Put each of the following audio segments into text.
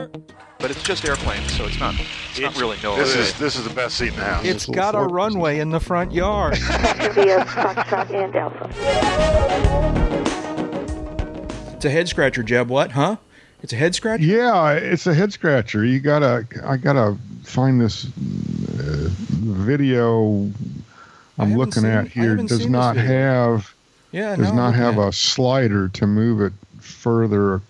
there. But it's just airplanes, so it's not. It's, not really no. This is this is the best seat in the house. It's got a runway in the front yard. India, Foxtrot, and Alpha. It's a head scratcher, Jeb. What? Huh? It's a head scratcher. Yeah, it's a head scratcher. You gotta, I gotta find this uh, video I'm looking seen- at here. Does not have Yeah, does no, not I'm have a slider to move it further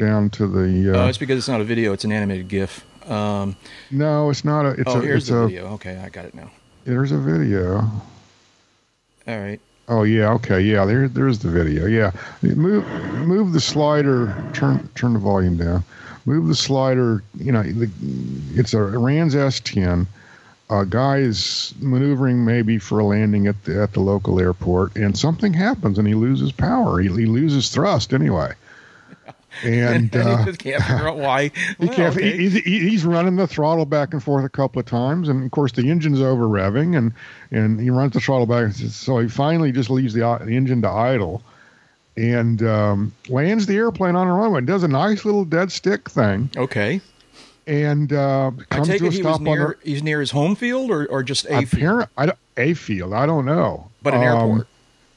down to the. Oh, Uh, it's because it's not a video; it's an animated GIF. Um, no, it's not a. It's oh, a. here's It's the a. video. Okay, I got it now. There's a video. All right. Oh yeah, okay, yeah. There, there's the video. Yeah, move, move the slider. Turn, turn the volume down. Move the slider. You know, the, it's a Rans S10. A guy is maneuvering maybe for a landing at the at the local airport, and something happens, and he loses power. He, he loses thrust anyway. And, And, uh, he just can't figure out why. he Well, can't. okay. he's, he's running the throttle back and forth a couple of times, and of course the engine's over revving, and and he runs the throttle back. So he finally just leaves the, the engine to idle, and um, lands the airplane on a runway. Does a nice little dead stick thing, okay. and uh, I comes to a it he was stop on near. He's near his home field, or, or just a field? apparent. I don't, a field. I don't know, But an Um, airport.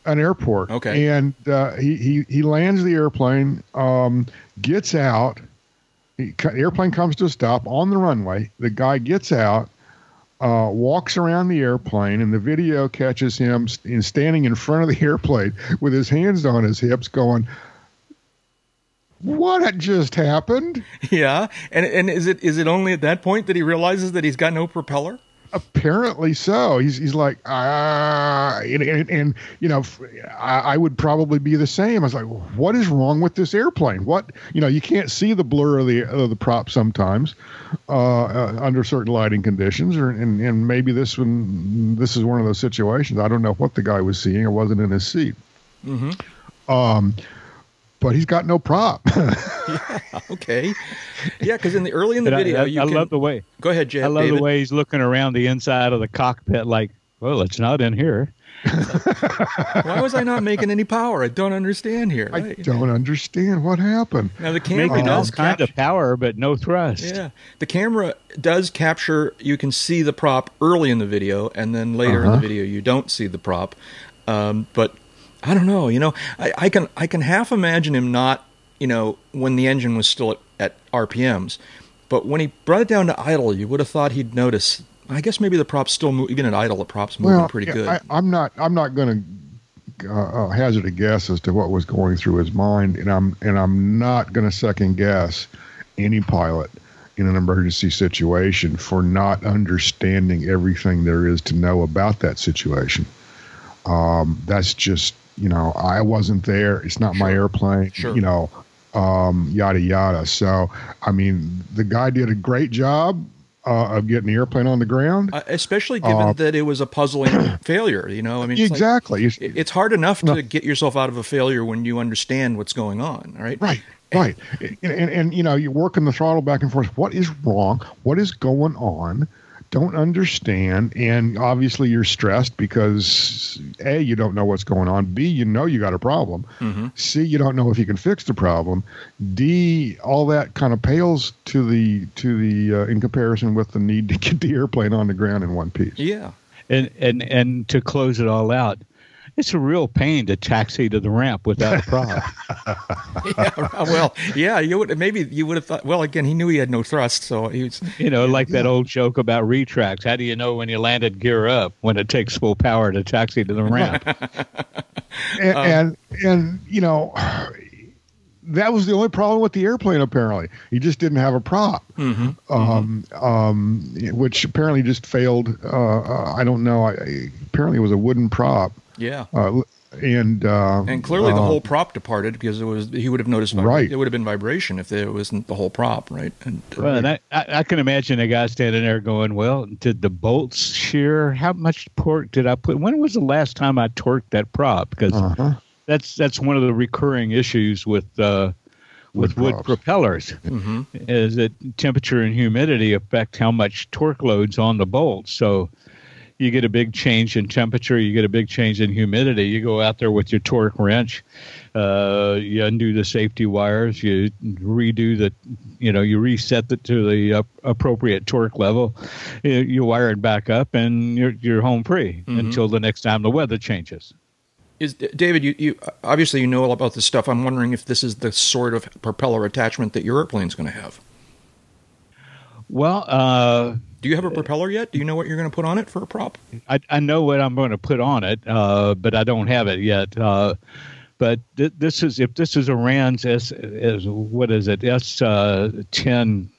An airport. Okay. And uh, he, he he lands the airplane, um, gets out. He, airplane comes to a stop on the runway. The guy gets out, uh, walks around the airplane, and the video catches him in standing in front of the airplane with his hands on his hips, going, "What had just happened?" Yeah, and and is it is it only at that point that he realizes that he's got no propeller? Apparently so. He's he's like ah, and, and, and you know, I would probably be the same. I was like, what is wrong with this airplane? What you know, you can't see the blur of the of the prop sometimes uh, uh, under certain lighting conditions, or and, and maybe this one this is one of those situations. I don't know what the guy was seeing. I wasn't in his seat. Mm-hmm. Um, but he's got no prop. Okay. Yeah, because in the early in the But I- video, I, you I can love the way. go ahead, Jeb. I love David. the way he's looking around the inside of the cockpit, like, well, it's not in here. Why was I not making any power? I don't understand here. I Right. don't understand what happened. Now the camera Making all does kinds capture. of power, but no thrust. Yeah, the camera does capture. You can see the prop early in the video, and then later in the Uh-huh. video, you don't see the prop. Um, but I don't know. You know, I, I can I can half imagine him not. You know, when the engine was still at, at RPMs, but when he brought it down to idle, you would have thought he'd notice. I guess maybe the props still move. Even at idle, the props moving pretty yeah, good. I, I'm not. I'm not going to uh, uh, hazard a guess as to what was going through his mind, and I'm and I'm not going to second guess any pilot in an emergency situation for not understanding everything there is to know about that situation. Um, that's just you know I wasn't there. It's not my airplane. Sure. You know, um, yada yada. So I mean, the guy did a great job uh, of getting the airplane on the ground. Uh, especially given Uh, that it was a puzzling failure. You know, I mean, it's like- exactly. It's- it's hard enough to get yourself out of a failure when you understand what's going on, right? Right, right. And, and, and, you know, you're working the throttle back and forth. What is wrong? What is going on? Don't understand. And obviously, you're stressed because A, you don't know what's going on. B, you know you got a problem. Mm-hmm. C, you don't know if you can fix the problem. D, all that kind of pales to the to the uh, in comparison with the need to get the airplane on the ground in one piece. Yeah. And and and to close it all out, it's a real pain to taxi to the ramp without a prop. yeah, well, yeah, you would maybe you would have thought. Well, again, he knew he had no thrust, so he was. you know, like that old joke about retracts. How do you know when you landed gear up when it takes full power to taxi to the ramp? and, Um, and and you know that was the only problem with the airplane apparently he just didn't have a prop Mm-hmm. um, um, which apparently just failed uh, uh, i don't know I, I- apparently it was a wooden prop Yeah. uh, and uh, And clearly, the uh, whole prop departed because it was he would have noticed. Vibra- Right. It would have been vibration if there wasn't the whole prop, right? And, uh, Well, and I, I, I can imagine a guy standing there going, "Well, did the bolts shear? How much torque did I put? When was the last time I torqued that prop? Because uh-huh. that's that's one of the recurring issues with uh, with Wood wood props. propellers mhm. is that temperature and humidity affect how much torque loads on the bolts. So you get a big change in temperature, you get a big change in humidity. You go out there with your torque wrench, uh, you undo the safety wires, you redo the you know you reset it to the uh, appropriate torque level, you, you wire it back up, and you're you're home free until the next time the weather changes. Is David? You, you obviously you know all about this stuff. I'm wondering if this is the sort of propeller attachment that your airplane's going to have. Well, uh, Do you have a propeller yet? Do you know what you're going to put on it for a prop? I, I know what I'm going to put on it, uh, but I don't have it yet. Uh, but th- this is if this is a Rans S, is what is it S uh, ten?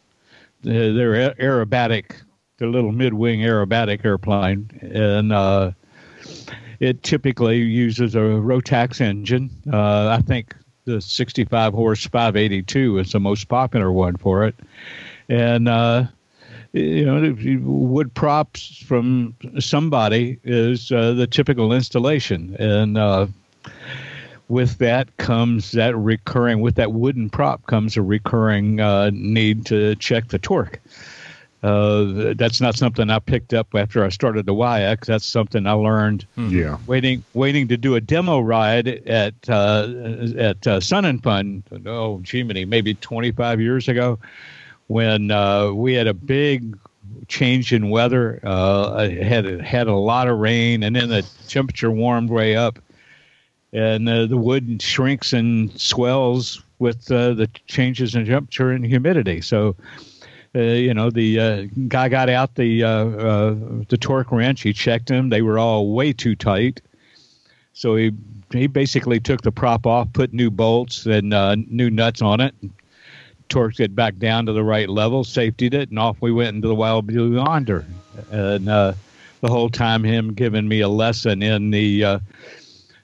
They're a- aerobatic, the little mid-wing aerobatic airplane, and uh, it typically uses a Rotax engine. Uh, I think the 65 horse 582 is the most popular one for it, and uh, you know, wood props from somebody is uh, the typical installation, and uh, with that comes that recurring. With that wooden prop comes a recurring uh, need to check the torque. Uh, that's not something I picked up after I started the YX. That's something I learned Yeah. waiting waiting to do a demo ride at uh, at uh, Sun and Fun. Oh, Jiminy, maybe 25 years ago, when uh, we had a big change in weather. Uh, I had had a lot of rain, and then the temperature warmed way up, and uh, the wood shrinks and swells with uh, the changes in temperature and humidity. So. Uh, you know, the uh, guy got out the the torque wrench. He checked them; they were all way too tight. So he he basically took the prop off, put new bolts and new nuts on it, torqued it back down to the right level, safetied it, and off we went into the wild blue yonder. And uh, the whole time, him giving me a lesson in the uh,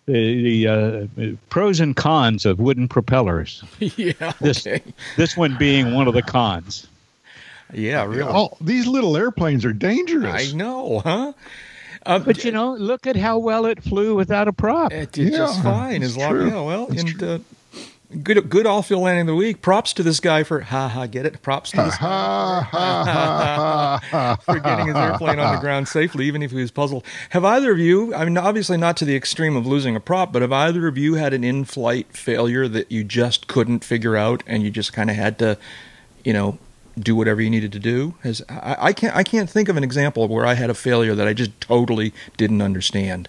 the, the uh, pros and cons of wooden propellers. yeah. This Okay. this one being one of the cons. Yeah. Really. Oh, these little airplanes are dangerous. I know, huh? Um, But you know, look at how well it flew without a prop. It did just fine it's as long true. yeah, well, It's and uh, good good all field landing of the week. Props to this guy for ha ha get it. Props to this ha, ha, ha, for getting his airplane on the ground safely, even if he was puzzled. Have either of you? I mean, obviously not to the extreme of losing a prop, but have either of you had an in-flight failure that you just couldn't figure out, and you just kind of had to, you know, do whatever you needed to do? Has I, I can't I can't think of an example where I had a failure that I just totally didn't understand,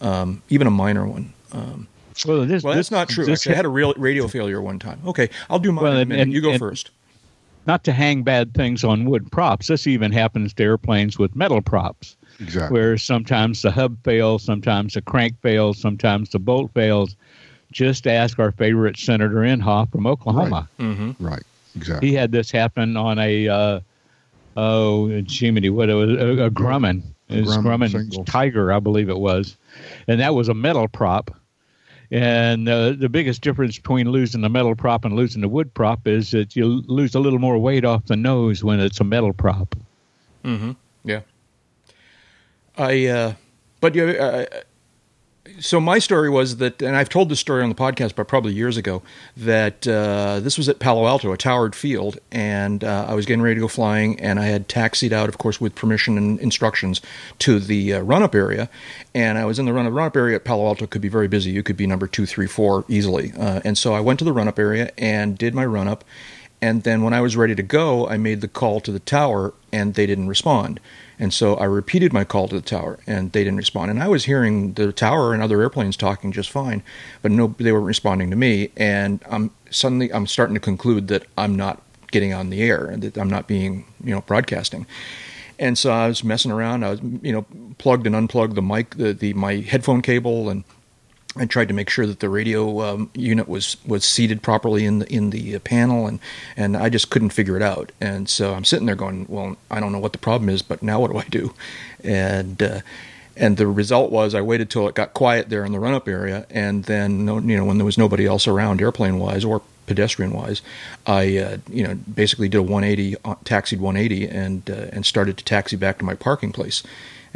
um, even a minor one. Um, Well, this, well, this- that's not true. this- Actually, I had a real radio failure one time. Okay, I'll do mine Well, in a and- minute. and- you go and- first. not to hang bad things on wood props. This even happens to airplanes with metal props, Exactly. where sometimes the hub fails, sometimes the crank fails, sometimes the bolt fails. Just ask our favorite Senator Inhofe from Oklahoma. Mm-hmm. Right. Exactly. He had this happen on a uh, oh, Jiminy, what it was a, a Grumman, it was Grumman Grumman. Tiger, I believe it was, and that was a metal prop. And uh, the biggest difference between losing a metal prop and losing a wood prop is that you lose a little more weight off the nose when it's a metal prop. Mm-hmm. Yeah. I, uh, but you, uh, so my story was that, and I've told this story on the podcast, but probably years ago, that uh, this was at Palo Alto, a towered field, and uh, I was getting ready to go flying, and I had taxied out, of course, with permission and instructions to the uh, run-up area, and I was in the run run-up area at Palo Alto. Could be very busy. You could be number two, three, four easily, uh, and so I went to the run-up area and did my run-up. And then when I was ready to go, I made the call to the tower and they didn't respond. And so I repeated my call to the tower and they didn't respond. And I was hearing the tower and other airplanes talking just fine, but no, they weren't responding to me. And I'm suddenly I'm starting to conclude that I'm not getting on the air and that I'm not being you know broadcasting. And so I was messing around. I was you know plugged and unplugged the mic, the, the my headphone cable and I tried to make sure that the radio um, unit was was seated properly in the in the panel, and and I just couldn't figure it out. And so I'm sitting there going, well, I don't know what the problem is, but now what do I do? And uh, and the result was I waited till it got quiet there in the run up area, and then you know when there was nobody else around, airplane wise or pedestrian wise, I uh, you know basically did a 180, uh, taxied 180, and uh, and started to taxi back to my parking place.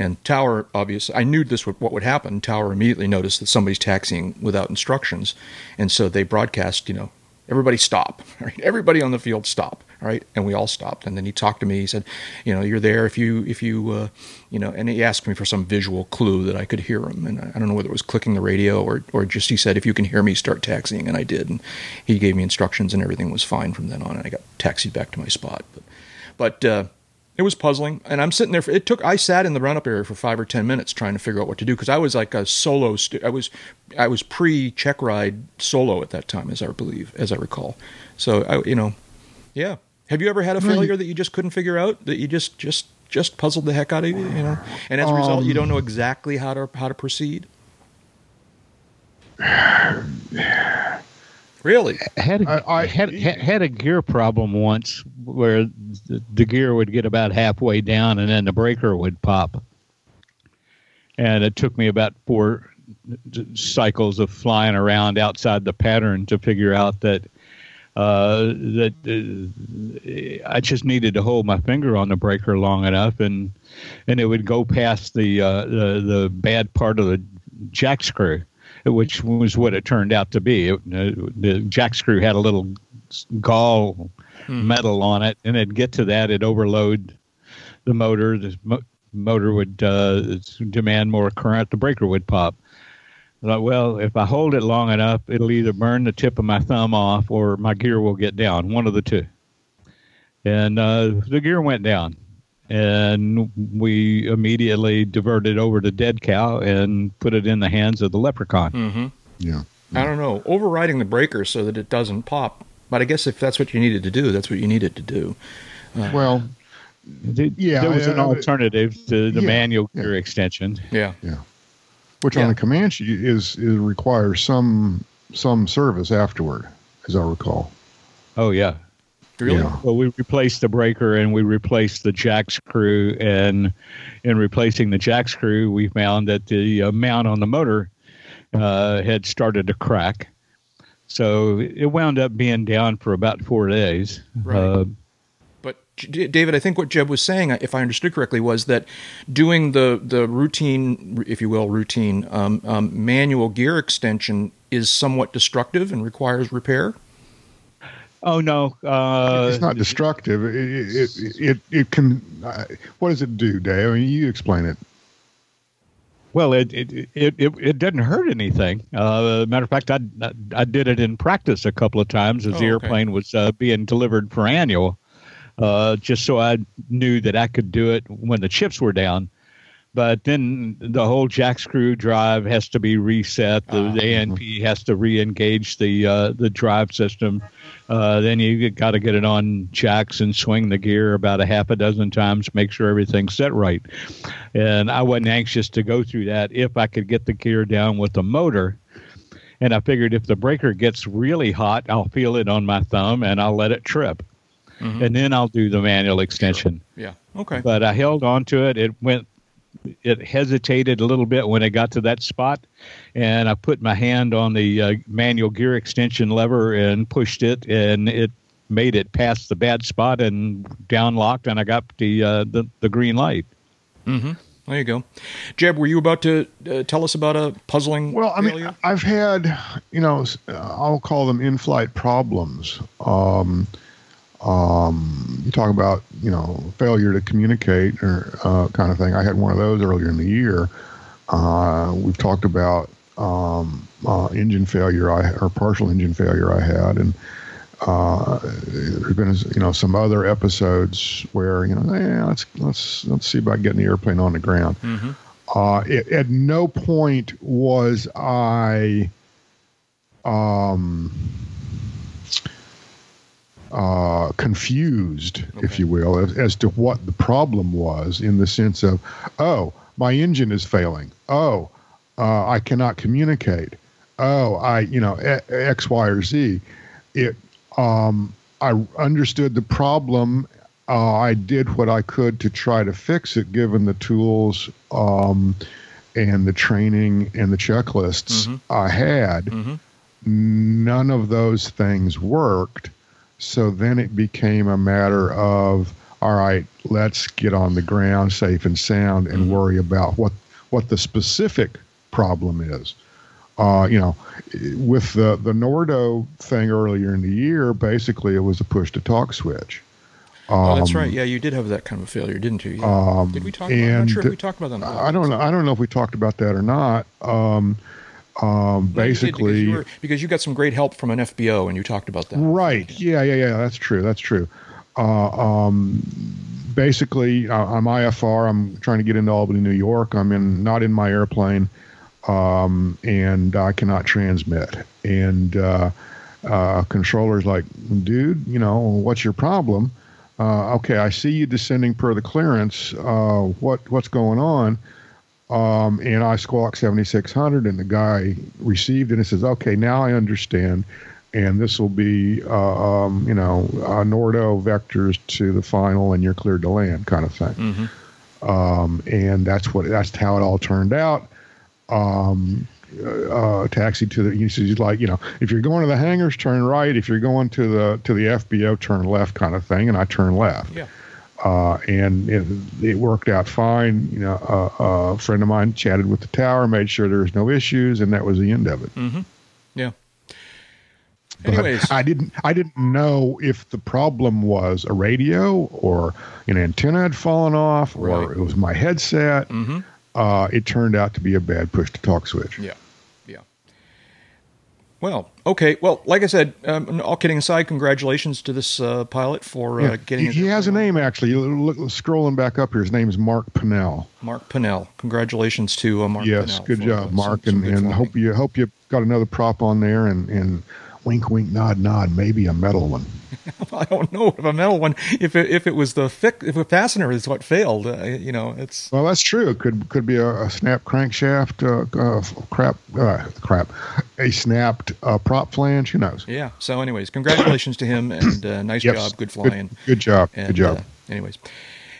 And Tower, obviously, I knew this would what would happen. Tower immediately noticed that somebody's taxiing without instructions, and so they broadcast, you know, everybody stop, right? everybody on the field stop, right, and we all stopped, and then he talked to me. He said, "You know, you're there if you if you uh, you know," and he asked me for some visual clue that I could hear him, and I, I don't know whether it was clicking the radio or or just he said, "If you can hear me, start taxiing," and I did, and he gave me instructions, and everything was fine from then on, and I got taxied back to my spot. But but uh, it was puzzling, and I'm sitting there. For, it took. I sat in the run up area for five or ten minutes trying to figure out what to do because I was like a solo. Stu- I was I was pre check ride solo at that time, as I believe, as I recall. So I, you know, yeah. Have you ever had a failure that you just couldn't figure out? That you just just just puzzled the heck out of you, you know, and as a result, you um. don't know exactly how to how to proceed. Really? had a, I- I- had, had had a gear problem once where the, the gear would get about halfway down and then the breaker would pop. And it took me about four cycles of flying around outside the pattern to figure out that uh, that uh, I just needed to hold my finger on the breaker long enough, and and it would go past the uh, the the bad part of the jack screw, which was what it turned out to be. It, uh, the jack screw had a little gall metal on it, and it'd get to that, it'd overload the motor. The mo- motor would uh, demand more current. The breaker would pop. Like, well, if I hold it long enough, it'll either burn the tip of my thumb off or my gear will get down. One of the two. And uh, the gear went down. And we immediately diverted over to Dead Cow and put it in the hands of the leprechaun. Mm-hmm. Yeah. I don't know. Overriding the breaker so that it doesn't pop. But I guess if that's what you needed to do, that's what you needed to do. Well, Th- Yeah, there was an uh, alternative to the yeah, manual yeah. gear extension. Yeah. Yeah. Which Yeah. on the Comanche is, is requires some some service afterward, as I recall. Oh, yeah. Really? Yeah. Well, we replaced the breaker and we replaced the jack screw. And in replacing the jack screw, we found that the uh, mount on the motor uh, had started to crack. So it wound up being down for about four days. Right. Uh, But David, I think what Jeb was saying, if I understood correctly, was that doing the the routine, if you will, routine um, um, manual gear extension is somewhat destructive and requires repair. Oh, no. Uh, it's not destructive. It it it, it, it can. Uh, what does it do, Dave? I mean, you explain it. Well, it it it, it, it didn't hurt anything. Uh, matter of fact, I, I I did it in practice a couple of times as Oh, the okay. airplane was uh, being delivered for annual, uh, just so I knew that I could do it when the chips were down. But then the whole jack screw drive has to be reset. The, Ah, the A&P has to re-engage the uh, the drive system. Uh, then you got to get it on jacks and swing the gear about a half a dozen times, make sure everything's set right. And I wasn't anxious to go through that if I could get the gear down with the motor. And I figured if the breaker gets really hot, I'll feel it on my thumb and I'll let it trip. Mhm. And then I'll do the manual extension. Yeah. Okay. But I held on to it. It went, it hesitated a little bit when it got to that spot. And I put my hand on the uh, manual gear extension lever and pushed it, and it made it past the bad spot and down locked, and I got the, uh, the, the green light. Mm-hmm. There you go. Jeb, were you about to uh, tell us about a puzzling Well, I mean, failure? I've had, you know, uh, I'll call them in-flight problems. Um, um, you talk about, you know, failure to communicate or uh, kind of thing. I had one of those earlier in the year. Uh, we've talked about um, uh, engine failure, I or partial engine failure I had, and uh, there's been, you know, some other episodes where, you know, yeah, let's let's let's see about getting the airplane on the ground. Mhm. Uh, it, at no point was I um, uh, confused, if you will, as, as to what the problem was in the sense of, oh, my engine is failing. Oh, uh, I cannot communicate. Oh, I, you know, X, Y, or Z. It, um, I understood the problem. Uh, I did what I could to try to fix it, given the tools um, and the training and the checklists Mhm. I had. Mhm. None of those things worked. So then it became a matter of, all right, let's get on the ground safe and sound and Mhm. worry about what, what the specific problem is. Uh, you know, with the, the Nordo thing earlier in the year, basically it was a push to talk switch. oh, that's Um, right. Yeah, you did have that kind of a failure, didn't you? Yeah. Um, did we talk? about I'm not sure if we talked about that. I don't know. I don't know if we talked about that or not. Um, um, you because basically, you, were, because you got some great help from an FBO, and you talked about that. Right. Yeah, yeah, yeah. That's true. That's true. Uh, um, basically, uh, I'm IFR. I'm trying to get into Albany, New York. I'm in not in my airplane, um, and I cannot transmit. And uh, uh, controller's like, dude, you know, what's your problem? Uh, okay, I see you descending per the clearance. Uh, what what's going on? Um, and I squawk 7600, and the guy received it and says, okay, now I understand. And this will be, uh, um, you know, uh, Nordo vectors to the final, and you're cleared to land, kind of thing. hmm Um, and that's what that's how it all turned out. Um, uh, taxi to the. He's like, you know, if you're going to the hangars, turn right. If you're going to the to the FBO, turn left, kind of thing. And I turn left Yeah. Uh, and it, it worked out fine. You know, uh, a friend of mine chatted with the tower, made sure there was no issues, and that was the end of it. hmm Yeah. But Anyways, I didn't, I didn't know if the problem was a radio or an antenna had fallen off, or Right. it was my headset. hmm Uh, it turned out to be a bad push to talk switch. Yeah. Well, okay. Well, like I said, um, all kidding aside, congratulations to this uh, pilot for Yeah, uh, getting. he, he has a name actually. Look, scrolling back up here, his name is Mark Pinnell. Mark Pinnell. Congratulations to uh, Mark. yes, Pinnell good job, uh, Mark, some- some and, good and hope you hope you got another prop on there, and and wink, wink, nod, nod, maybe a metal one. I don't know if a metal one. If it, if it was the fic, if a fastener is what failed, uh, you know, it's Well, that's true. It could could be a, a snap crankshaft, uh, uh, crap, uh, crap, a snapped uh, prop flange. Who knows? yeah. So, anyways, congratulations to him and uh, nice Yes. job, good flying. Good, good job. And, good job. Anyways,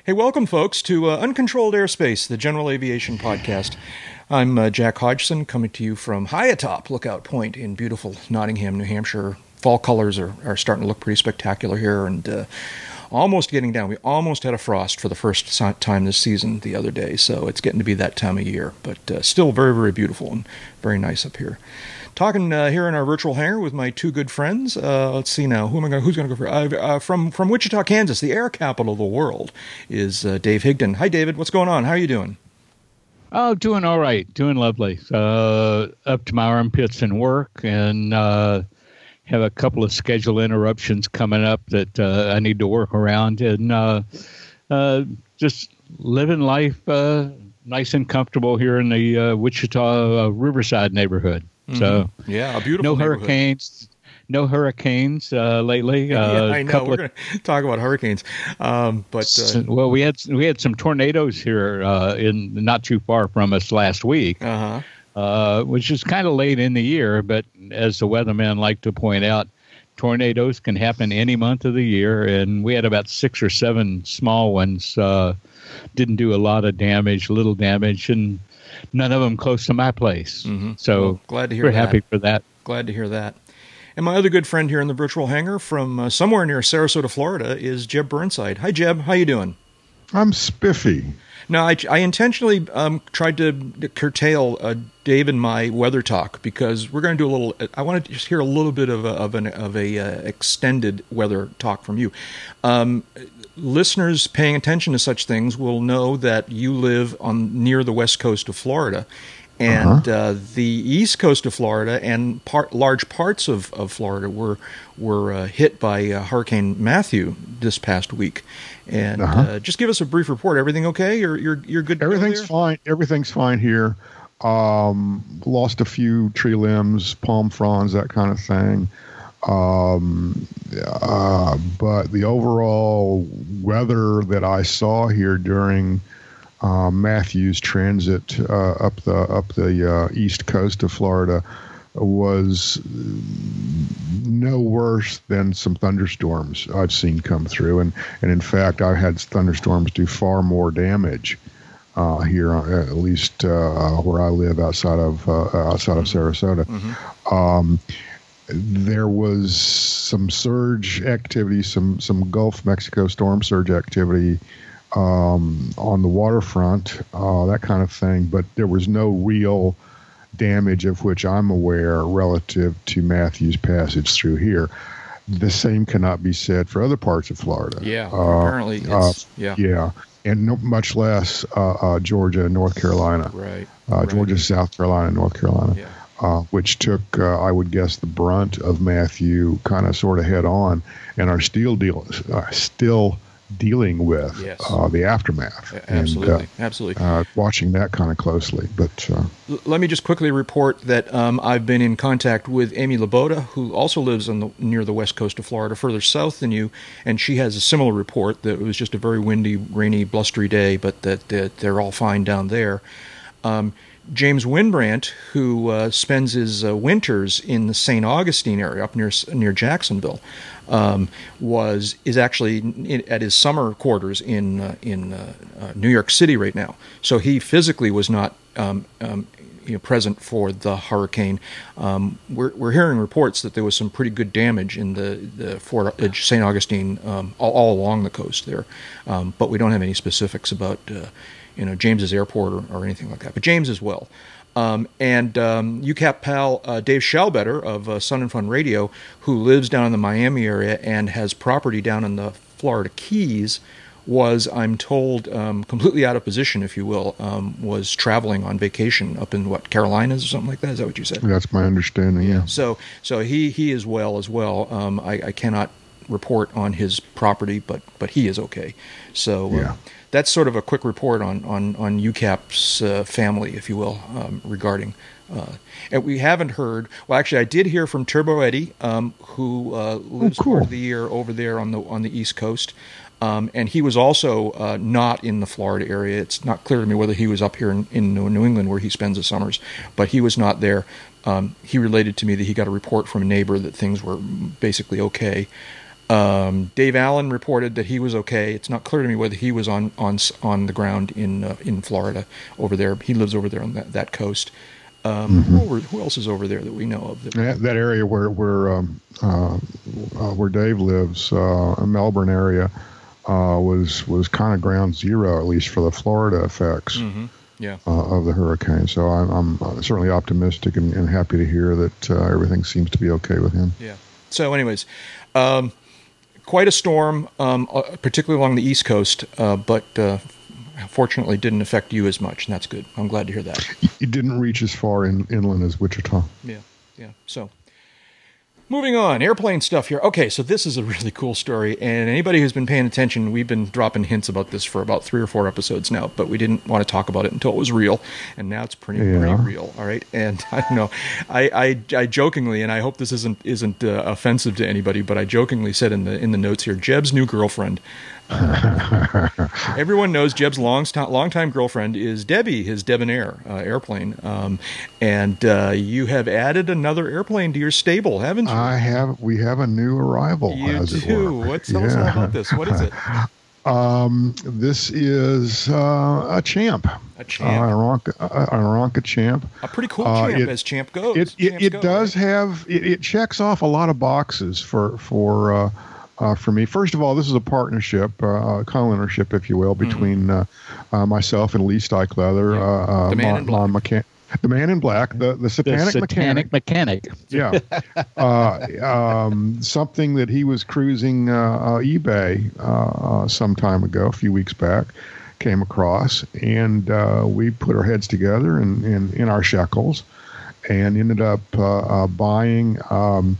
hey, welcome, folks, to uh, Uncontrolled Airspace, the General Aviation Podcast. I'm uh, Jack Hodgson, coming to you from high atop Lookout Point in beautiful Nottingham, New Hampshire. Fall colors are, are starting to look pretty spectacular here, and uh, almost getting down. We almost had a frost for the first time this season the other day, so it's getting to be that time of year. But uh, still very, very beautiful and very nice up here. Talking uh, here in our virtual hangar with my two good friends. Uh, let's see now. Who am I going? Who's going to go for? Uh, from from Wichita, Kansas, the air capital of the world, is uh, Dave Higdon. Hi, David. What's going on? How are you doing? Oh, doing all right, doing lovely. Up to my armpits in work, and have a couple of schedule interruptions coming up that uh, I need to work around, and uh, uh, just living life uh, nice and comfortable here in the uh, Wichita uh, Riverside neighborhood. So Yeah, a beautiful no hurricanes, no hurricanes uh, lately. Yeah, I know. We're going to talk about hurricanes, um, but uh well, we had we had some tornadoes here uh, in not too far from us last week, huh. Uh, which is kind of late in the year. But as the weathermen like to point out, tornadoes can happen any month of the year, and we had about six or seven small ones. Uh, didn't do a lot of damage, little damage, and none of them close to my place. Mhm. So Well, glad to hear we're that. happy for that. Glad to hear that. And my other good friend here in the virtual hangar from uh, somewhere near Sarasota, Florida, is Jeb Burnside. Hi, Jeb. How you doing? I'm spiffy. No, I, I intentionally um, tried to curtail uh, Dave and my weather talk because we're going to do a little. I want to just hear a little bit of a, of an of a uh, extended weather talk from you. Um, listeners paying attention to such things will know that you live on near the west coast of Florida, and uh the east coast of Florida and part, large parts of, of Florida were were uh, hit by uh, Hurricane Matthew this past week. And Uh-huh. uh, just give us a brief report. Everything okay? You're you're you're good. Everything's fine. Everything's fine here. Um, lost a few tree limbs, palm fronds, that kind of thing. Um, uh, but the overall weather that I saw here during uh, Matthew's transit uh, up the up the uh, east coast of Florida was no worse than some thunderstorms I've seen come through, and and in fact I've had thunderstorms do far more damage uh, here, at least uh, where I live outside of uh, outside of Sarasota. Um, there was some surge activity, some some Gulf Mexico storm surge activity um, on the waterfront, uh, that kind of thing. But there was no real damage of which I'm aware relative to Matthew's passage through here. the same cannot be said for other parts of Florida. Yeah, Uh, apparently, uh, yeah, yeah, and no, much less uh, uh, Georgia and North Carolina. right. Uh, right. Georgia, South Carolina, North Carolina, Yeah. uh, which took, uh, I would guess, the brunt of Matthew kind of sort of head on, and are still deal, uh, still dealing with Yes. uh, the aftermath. Absolutely, And, absolutely. uh, uh, watching that kind of closely, but uh, L- Let me just quickly report that um, I've been in contact with Amy Laboda, who also lives on the, near the west coast of Florida, further south than you, and she has a similar report that it was just a very windy, rainy, blustery day, but that, that they're all fine down there. Um, James Wynbrandt, who uh, spends his uh, winters in the St. Augustine area up near near Jacksonville, um, was is actually in, at his summer quarters in uh, in uh, uh, New York City right now. So he physically was not um, um, you know, present for the hurricane. Um, we're, we're hearing reports that there was some pretty good damage in the the Fort St. Augustine um, all, all along the coast there, um, but we don't have any specifics about uh, you know James's airport or, or anything like that. But James as well. Um, and um, UCAP pal uh, Dave Schallbetter of uh, Sun and Fun Radio, who lives down in the Miami area and has property down in the Florida Keys, was, I'm told, um, completely out of position, if you will, um, was traveling on vacation up in what Carolinas or something like that. Is that what you said? that's my understanding. Yeah. So, so he he is well as well. Um, I, I cannot report on his property, but but he is okay. So uh, Yeah. That's sort of a quick report on on on UCAP's uh, family, if you will, um, regarding. Uh, and we haven't heard. Well, actually, I did hear from Turbo Eddie, um, who uh, lives cool. part of the year over there on the on the East Coast. Um, and he was also uh, not in the Florida area. It's not clear to me whether he was up here in, in New England where he spends the summers, but he was not there. Um, he related to me that he got a report from a neighbor that things were basically okay. Um, Dave Allen reported that he was okay. It's not clear to me whether he was on on on the ground in uh, in Florida over there. He lives over there on that, that coast. Um, who, were- who else is over there that we know of? That, That, that area where where um, uh, uh, where Dave lives, uh, Melbourne area, uh, was was kind of ground zero, at least for the Florida effects Mhm. Yeah. uh, of the hurricane. So I'm, I'm uh, certainly optimistic and, and happy to hear that uh, everything seems to be okay with him. Yeah. So, anyways, um, quite a storm, um, uh, particularly along the East Coast, uh, but uh, fortunately didn't affect you as much, and that's good. I'm glad to hear that. It didn't reach as far in, inland as Wichita. Yeah, yeah. So, moving on, airplane stuff here. Okay, so this is a really cool story, and anybody who's been paying attention, we've been dropping hints about this for about three or four episodes now, but we didn't want to talk about it until it was real, and now it's pretty Yeah. pretty real. All right, and I don't know, I, I, I jokingly, and I hope this isn't isn't uh, offensive to anybody, but I jokingly said in the in the notes here, Jeb's new girlfriend. Everyone knows Jeb's long longtime girlfriend is Debbie, his debonair uh, airplane, um, and uh, you have added another airplane to your stable, haven't you? I have we have a new arrival. you as do. tell us all about this? What is it? Um, this is uh, a champ. A champ. Uh, uh, an champ. A pretty cool uh, champ, it- as champ goes. It it, Champs it go, does right? have it, it checks off a lot of boxes for for uh, for me. First of all, this is a partnership, uh, co-ownership, if you will, between uh, uh, myself and Lee Steichleather, Mm-hmm. Yeah. uh, uh, The man Mon- in black. Mon McCann- the man in black, the the The satanic, satanic mechanic. mechanic. Yeah, uh, um, something that he was cruising uh, uh, eBay uh, uh, some time ago, a few weeks back, came across, and uh, we put our heads together and in, in our shekels, and ended up uh, uh, buying. Um,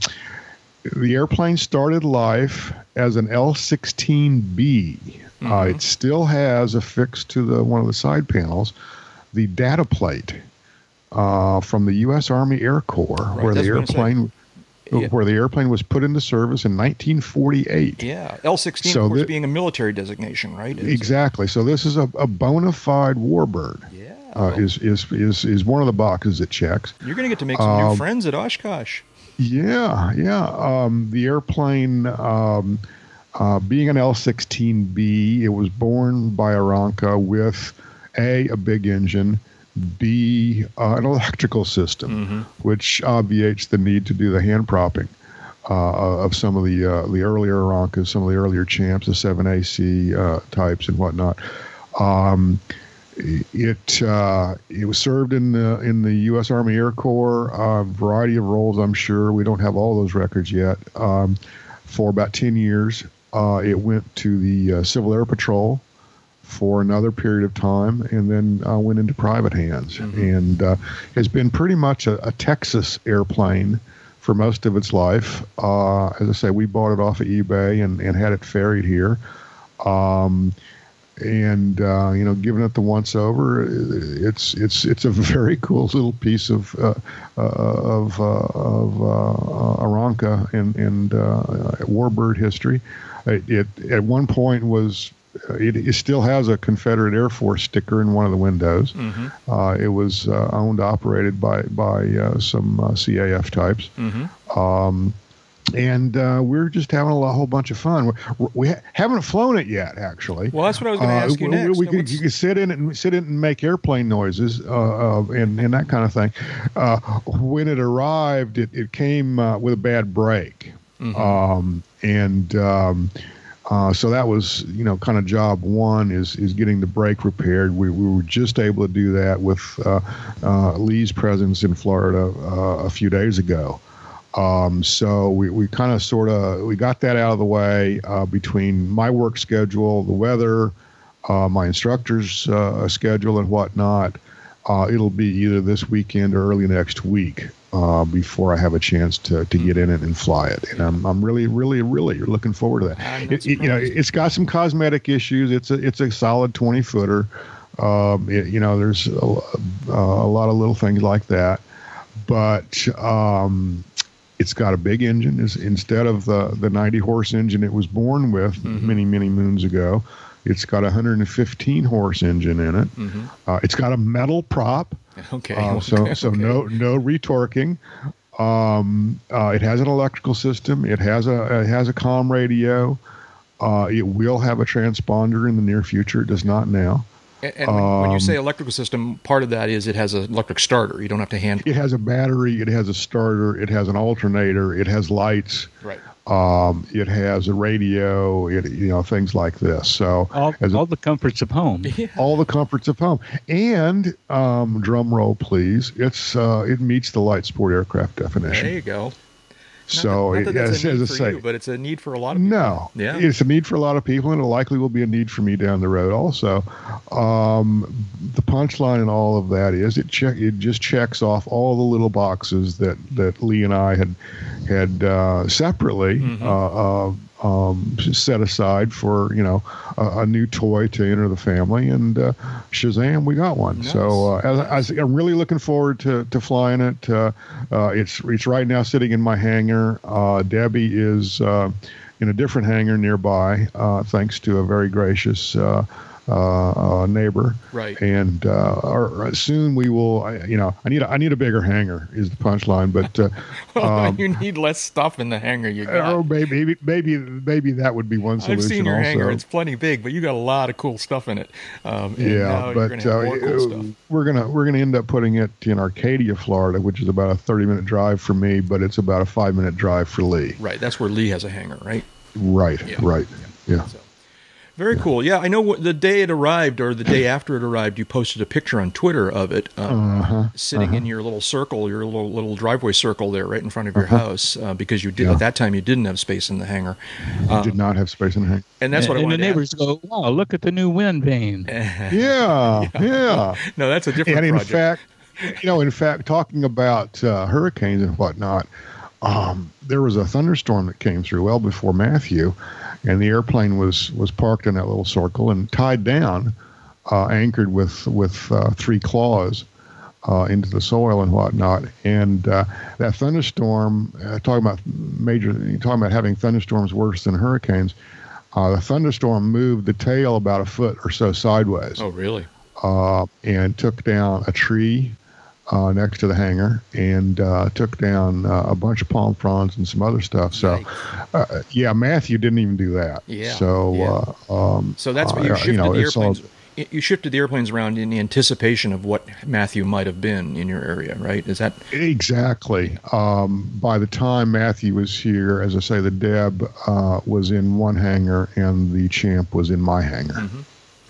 the airplane started life as an L-16B. Uh, it still has affixed to the one of the side panels the data plate uh, from the U.S. Army Air Corps, where the airplane Yeah. where the airplane was put into service in 1948. Yeah, L sixteen, So of course, thi- being a military designation, right? It's- Exactly. So this is a, a bona fide warbird. Yeah. Uh, is, is is is one of the boxes it checks. You're going to get to make some new um, friends at Oshkosh. Yeah, yeah. Um, the airplane, um, uh, being an L-16B, it was born by Aeronca with a a big engine, B uh, an electrical system, which obviates the need to do the hand propping. Uh, of some of the uh, the earlier Aeroncas, some of the earlier champs, the 7AC uh, types and whatnot. Um, it uh, it was served in the in the U.S. Army Air Corps, a variety of roles. I'm sure we don't have all those records yet. Um, for about 10 years. Uh, it went to the uh, Civil Air Patrol for another period of time and then uh, went into private hands and uh, has been pretty much a, a Texas airplane for most of its life. Uh, as I say, we bought it off of eBay and, and had it ferried here. Um, and uh, you know, giving it the once over, it's it's it's a very cool little piece of uh, uh, of uh, of uh, Aeronca and and uh, warbird history. It, it at one point was. It, it still has a Confederate Air Force sticker in one of the windows. Uh, it was uh, owned, operated by by uh, some uh, CAF types. Um, and uh, we're just having a whole bunch of fun. We're, we ha- haven't flown it yet, actually. Well, that's what I was going to Uh, ask you we- next. We, Now, could, you could sit in it and sit in and make airplane noises uh, uh, and and that kind of thing. Uh, when it arrived, it, it came uh, with a bad brake, Mm-hmm. um, and um, uh, so that was you know kind of job one is is getting the brake repaired. We, we were just able to do that with uh, uh, Lee's presence in Florida uh, a few days ago. Um, so we, we kind of sort of we got that out of the way uh, between my work schedule, the weather, uh, my instructor's uh, schedule, and whatnot. Uh, it'll be either this weekend or early next week uh, before I have a chance to, to get in it and fly it. And I'm, I'm really, really, really looking forward to that. It, it, you know, it's got some cosmetic issues. It's a it's a solid 20 footer. Um, it- you know, there's a, a lot of little things like that, but um, it's got a big engine. Is instead of the the 90 horse engine it was born with Mm-hmm. many many moons ago, it's got a 115 horse engine in it. Mm-hmm. Uh, it's got a metal prop. okay. Uh, so so okay. no no retorquing. Um, uh, it has an electrical system. It has a it has a comm radio. Uh, it will have a transponder in the near future. It does not now. And, and when, when you um, say electrical system, part of that is it has an electric starter. You don't have to hand. It has a battery. It has a starter. It has an alternator. It has lights. Right. Um, it has a radio. It you know things like this. So All, as a- the comforts of home. all the comforts of home. And um, drum roll, please. It's uh, it meets the light sport aircraft definition. There you go. So that, not that as, as I say, you, but it's a need for a lot of people. no, Yeah. it's a need for a lot of people, and it likely will be a need for me down the road. Also, um, the punchline in all of that is it check it just checks off all the little boxes that that Lee and I had had uh, separately Mm-hmm. uh, uh, um, set aside for you know a, a new toy to enter the family, and uh, Shazam, we got one. So uh, as, as I'm really looking forward to, to flying it. Uh, uh, it's it's right now sitting in my hangar. Uh, Debbie is uh, in a different hangar nearby, uh, thanks to a very gracious uh, uh, uh, neighbor. Right. And uh, or, or soon we will. You know, I need a, I need a bigger hanger is the punchline, but. Uh, um, you need less stuff in the hanger you got. Oh, maybe, maybe, maybe, that would be one solution. I've seen your also. hangar; it's plenty big, but you got a lot of cool stuff in it. Um, Yeah, but gonna uh, cool we're gonna we're gonna end up putting it in Arcadia, Florida, which is about a thirty minute drive for me, but it's about a five minute drive for Lee. Right, that's where Lee has a hangar, right? Right, Yeah. right, yeah. So, very cool. Yeah, I know what, the day it arrived, or the day after it arrived, you posted a picture on Twitter of it um, Uh-huh, sitting in your little circle, your little little driveway circle there, right in front of your house, uh, because you did Yeah. at that time you didn't have space in the hangar, I did not have space in the hangar. and that's what I and the wanted. to neighbors go, "Wow, look at the new wind vane." Yeah, yeah. ask. No, that's a different and in project. fact, you know, in fact, talking about uh, hurricanes and whatnot, um, there was a thunderstorm that came through well before Matthew, and the airplane was was parked in that little circle and tied down, uh, anchored with with uh, three claws. Uh, into the soil and whatnot, and uh, that thunderstorm. Uh, talking about major, talking about having thunderstorms worse than hurricanes. Uh, the thunderstorm moved the tail about a foot or so sideways oh, really? uh, and took down a tree uh, next to the hangar and uh, took down uh, a bunch of palm fronds and some other stuff. So, uh, yeah, Matthew didn't even do that. Yeah, So, yeah. Uh, um, So that's what uh, you shifted know, the it's all- airplanes. you shifted the airplanes around in anticipation of what Matthew might have been in your area, right? Is that Exactly. Um, by the time Matthew was here, as I say, the Deb uh, was in one hangar and the Champ was in my hangar.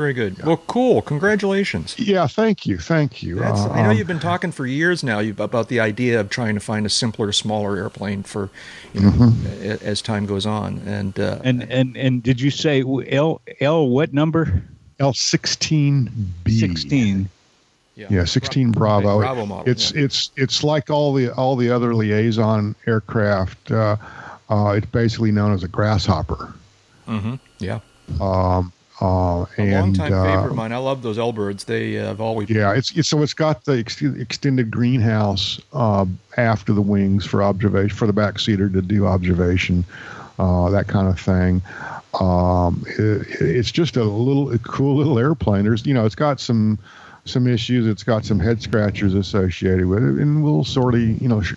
Very good. Well, cool. Congratulations. Yeah, thank you, thank you. That's, Uh, I know um, you've been talking for years now about the idea of trying to find a simpler, smaller airplane for, you know, Mm-hmm. as time goes on. And uh, And and and did you say L L what number? L16B. Sixteen. Yeah, 16 Bravo. Bravo model. It's yeah. it's it's like all the all the other liaison aircraft. Uh, uh, it's basically known as a grasshopper. Mhm. yeah. Um, uh, A and long-time uh, favorite of mine. I love those L-birds. They uh, have always Yeah, it's, it's so it's got the ex- extended greenhouse uh, after the wings for observation for the back seater to do observation, uh, that kind of thing. Um, it, it's just a little a cool little airplane. There's you know it's got some some issues. It's got some head scratchers associated with it, and we'll sort of you know. Sh-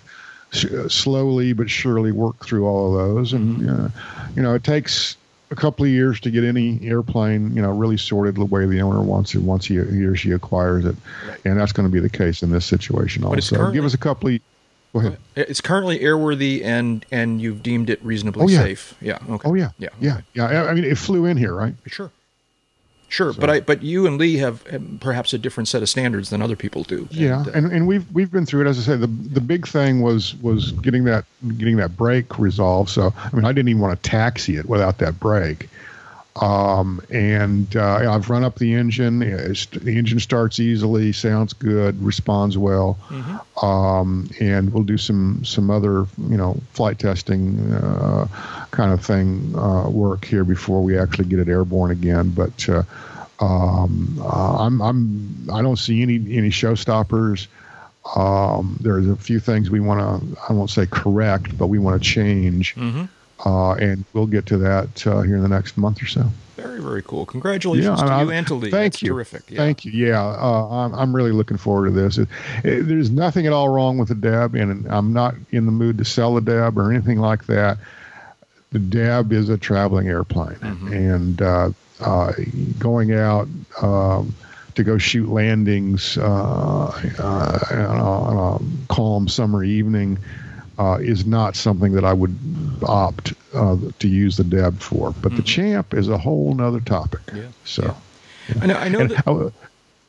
sh- slowly but surely work through all of those and uh, you know it takes a couple of years to get any airplane, you know, really sorted the way the owner wants it once he, he or she acquires it, Right. and that's going to be the case in this situation also. Give us a couple of. Go ahead. Uh, it's currently airworthy, and and you've deemed it reasonably Oh, yeah. safe. Yeah. Okay. Oh yeah, Yeah. yeah, yeah. I- I mean, it flew in here, right? Sure. Sure, but I but you and Lee have, have perhaps a different set of standards than other people do. Yeah, uh, and, and we've we've been through it. As I say, the the big thing was was getting that getting that brake resolved. So I mean, I didn't even want to taxi it without that brake. Um, and uh, I've run up the engine. It's, the engine starts easily, sounds good, responds well. Um, and we'll do some some other you know flight testing uh, kind of thing uh, work here before we actually get it airborne again. But uh, um, uh, I'm I'm I don't see any any showstoppers. Um, there's a few things we want to I won't say correct, but we want to change, Mhm. Uh, and we'll get to that uh, here in the next month or so. very very cool. Congratulations Yeah, to I- you and to Lee. Thank That's you. Terrific. Yeah. Thank you. Yeah, uh, I'm, I'm really looking forward to this. It, it- there's nothing at all wrong with the Deb, and I'm not in the mood to sell the Deb or anything like that. The Deb is a traveling airplane, Mm-hmm. and uh, uh, going out um, to go shoot landings uh, uh, on, a, on a calm summer evening uh, is not something that I would opt uh, to use the Deb for. But the Champ is a whole nother topic. Mm-hmm. Yeah. So. I know. I know And, that. oh,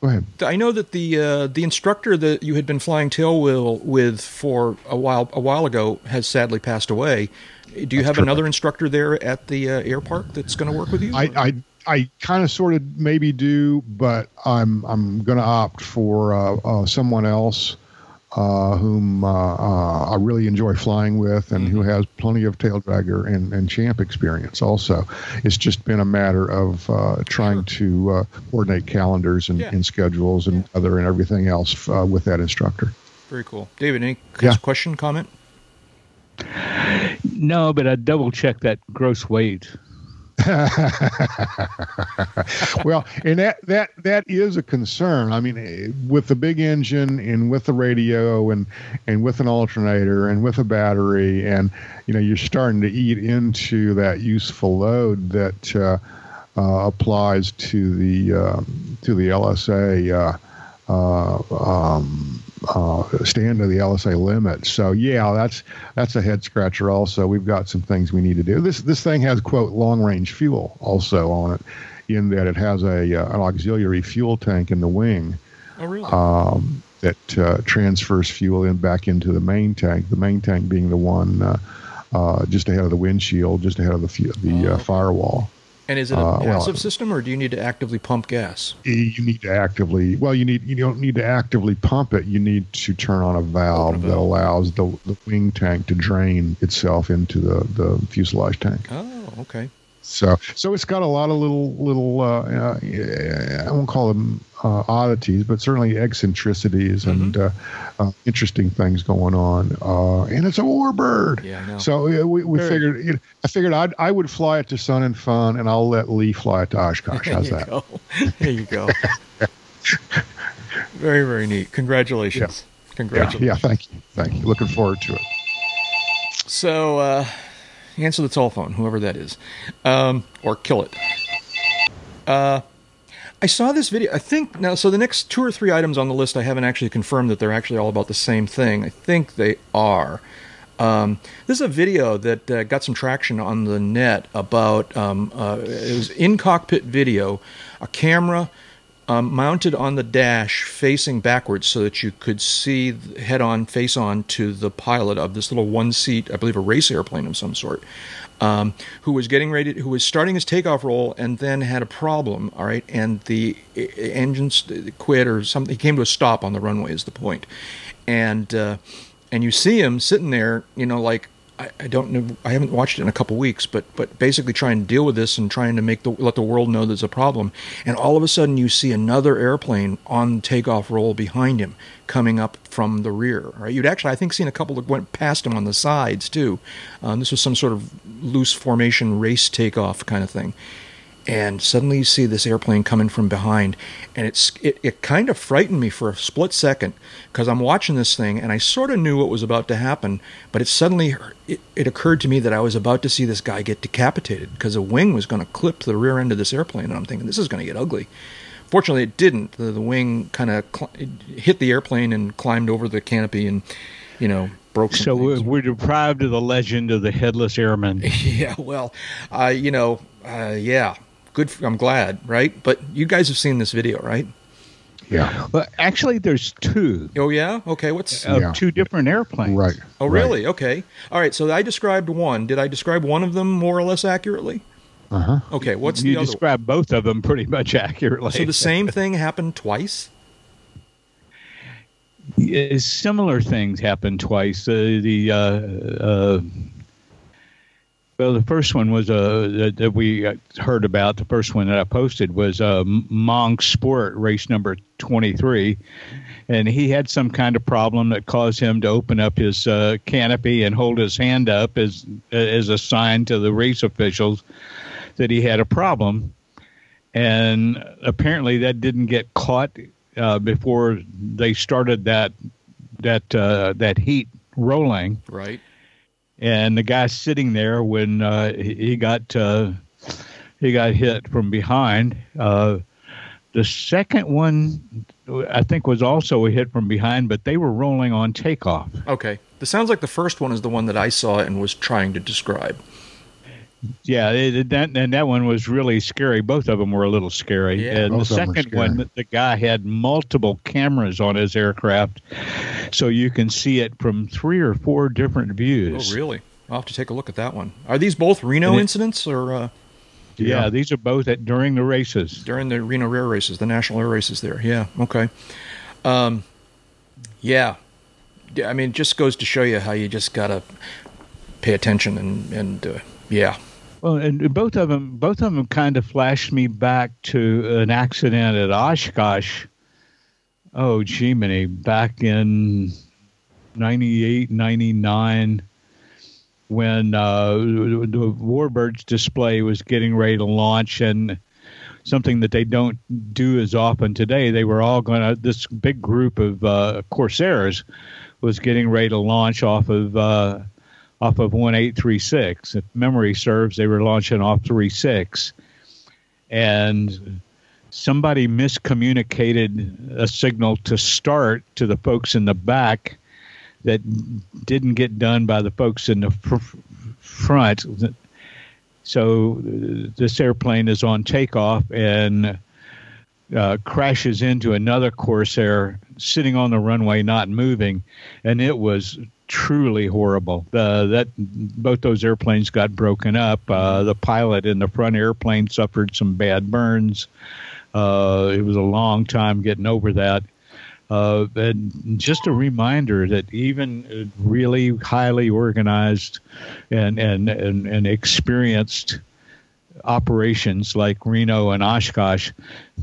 go ahead. I know that the uh, the instructor that you had been flying tailwheel with for a while a while ago has sadly passed away. Do you have another instructor there at the uh, air park that's going to work with you? I, I, I kind of sort of maybe do, but I'm I'm going to opt for uh, uh, someone else uh, whom uh, uh, I really enjoy flying with and who has plenty of tail dragger and, and champ experience. Also, it's just been a matter of uh, trying to uh, coordinate calendars and, Yeah. and schedules and other and everything else uh, with that instructor. Very cool, David. Any Yeah. question, comment? No, but I double checked that gross weight. well, and that that that is a concern. I mean, with the big engine and with the radio and and with an alternator and with a battery, and you know, you're starting to eat into that useful load that uh, uh, applies to the um, to the LSA. Uh, uh, um, uh, stand to the LSA limit. So yeah, that's that's a head scratcher. Also, we've got some things we need to do. This this thing has quote long range fuel also on it, in that it has a uh, an auxiliary fuel tank in the wing Oh, really? um, that uh, transfers fuel in back into the main tank. The main tank being the one uh, uh, just ahead of the windshield, just ahead of the fu- the Oh, uh, firewall. And is it a uh, well, passive system, or do you need to actively pump gas? you need to actively well you need you don't need to actively pump it you need to turn on a valve, a that allows the, the wing tank to drain itself into the, the fuselage tank Oh, okay. So so it's got a lot of little little uh, uh, i won't call them uh, oddities but certainly eccentricities and uh, uh, interesting things going on uh, and it's a warbird Yeah, I know. so uh, we, we Very. figured you know, i figured I'd, i would fly it to Sun 'n Fun and i'll let lee fly it to oshkosh how's there you that go. There you go. very, very neat. Congratulations. Yeah, Congratulations. yeah, thank you. Thank you. Looking forward to it. So, uh, answer the telephone, whoever that is, um, or kill it. Uh, I saw this video. I think now. So the next two or three items on the list, I haven't actually confirmed that they're actually all about the same thing. I think they are. Um, this is a video that uh, got some traction on the net about um, uh, it was in cockpit video, a camera um, mounted on the dash facing backwards so that you could see head on, face on to the pilot of this little one seat, I believe a race airplane of some sort, um, who was getting ready, who was starting his takeoff roll and then had a problem, all right, and the engines quit or something. He came to a stop on the runway, is the point. And, uh, and you see him sitting there, you know, like I, I don't know, I haven't watched it in a couple weeks, but but basically trying to deal with this and trying to make the let the world know there's a problem. And all of a sudden, you see another airplane on takeoff roll behind him coming up from the rear. Right, you'd actually I think seen a couple that went past him on the sides too. Um, this was some sort of loose formation race takeoff kind of thing and suddenly you see this airplane coming from behind and it's it, it kind of frightened me for a split second because i'm watching this thing and i sort of knew what was about to happen but it suddenly it, it occurred to me that i was about to see this guy get decapitated because a wing was going to clip the rear end of this airplane and i'm thinking this is going to get ugly fortunately it didn't the, the wing kind of cl- hit the airplane and climbed over the canopy and you know So we're, things. we're deprived of the legend of the headless airman. Yeah, well, uh, you know, uh, yeah, good. For, I'm glad, right? But you guys have seen this video, right? Yeah. But actually, there's two Oh yeah. Okay. What's? of Yeah. two different airplanes. Right. oh right. really? Okay. All right. So I described one. Did I describe one of them more or less accurately? Uh huh. Okay. What's you the other? described both of them pretty much accurately. so the same thing happened twice. Yeah, similar things happened twice. Uh, the uh, uh, well, the first one was uh, that, that we heard about. The first one that I posted was uh, Mong Sport race number twenty three, and he had some kind of problem that caused him to open up his uh, canopy and hold his hand up as as a sign to the race officials that he had a problem. And apparently, that didn't get caught uh, before they started that that uh, that heat rolling. Right. And the guy sitting there when uh, he got uh, he got hit from behind. Uh, the second one, I think, was also a hit from behind, but they were rolling on takeoff. Okay. This sounds like the first one is the one that I saw and was trying to describe. Yeah, it, it- that and that one was really scary. Both of them were a little scary. Yeah. and the Both of them were second one, the guy had multiple cameras on his aircraft, so you can see it from three or four different views. Oh really? I'll have to take a look at that one. Are these both Reno it- incidents or uh, Yeah, Yeah. these are both at during the races. during the Reno Air races, the national air races there? Yeah. Okay. Um, yeah. Yeah, I mean, it just goes to show you how you just gotta pay attention and and uh, yeah. Well, and both of them, both of them, kind of flashed me back to an accident at Oshkosh. Oh, gee, many back in 98, 99, when uh, the Warbirds display was getting ready to launch, and something that they don't do as often today. They were all going to. This big group of uh, Corsairs was getting ready to launch off of. Uh, off of 1836. If memory serves, they were launching off 36. And somebody miscommunicated a signal to start to the folks in the back that didn't get done by the folks in the fr- front. So this airplane is on takeoff and uh, crashes into another Corsair sitting on the runway, not moving, and it was truly horrible. Uh, that both those airplanes got broken up. Uh, the pilot in the front airplane suffered some bad burns. Uh, it was a long time getting over that. Uh, and just a reminder that even uh, really highly organized and and and, and experienced operations like Reno and Oshkosh,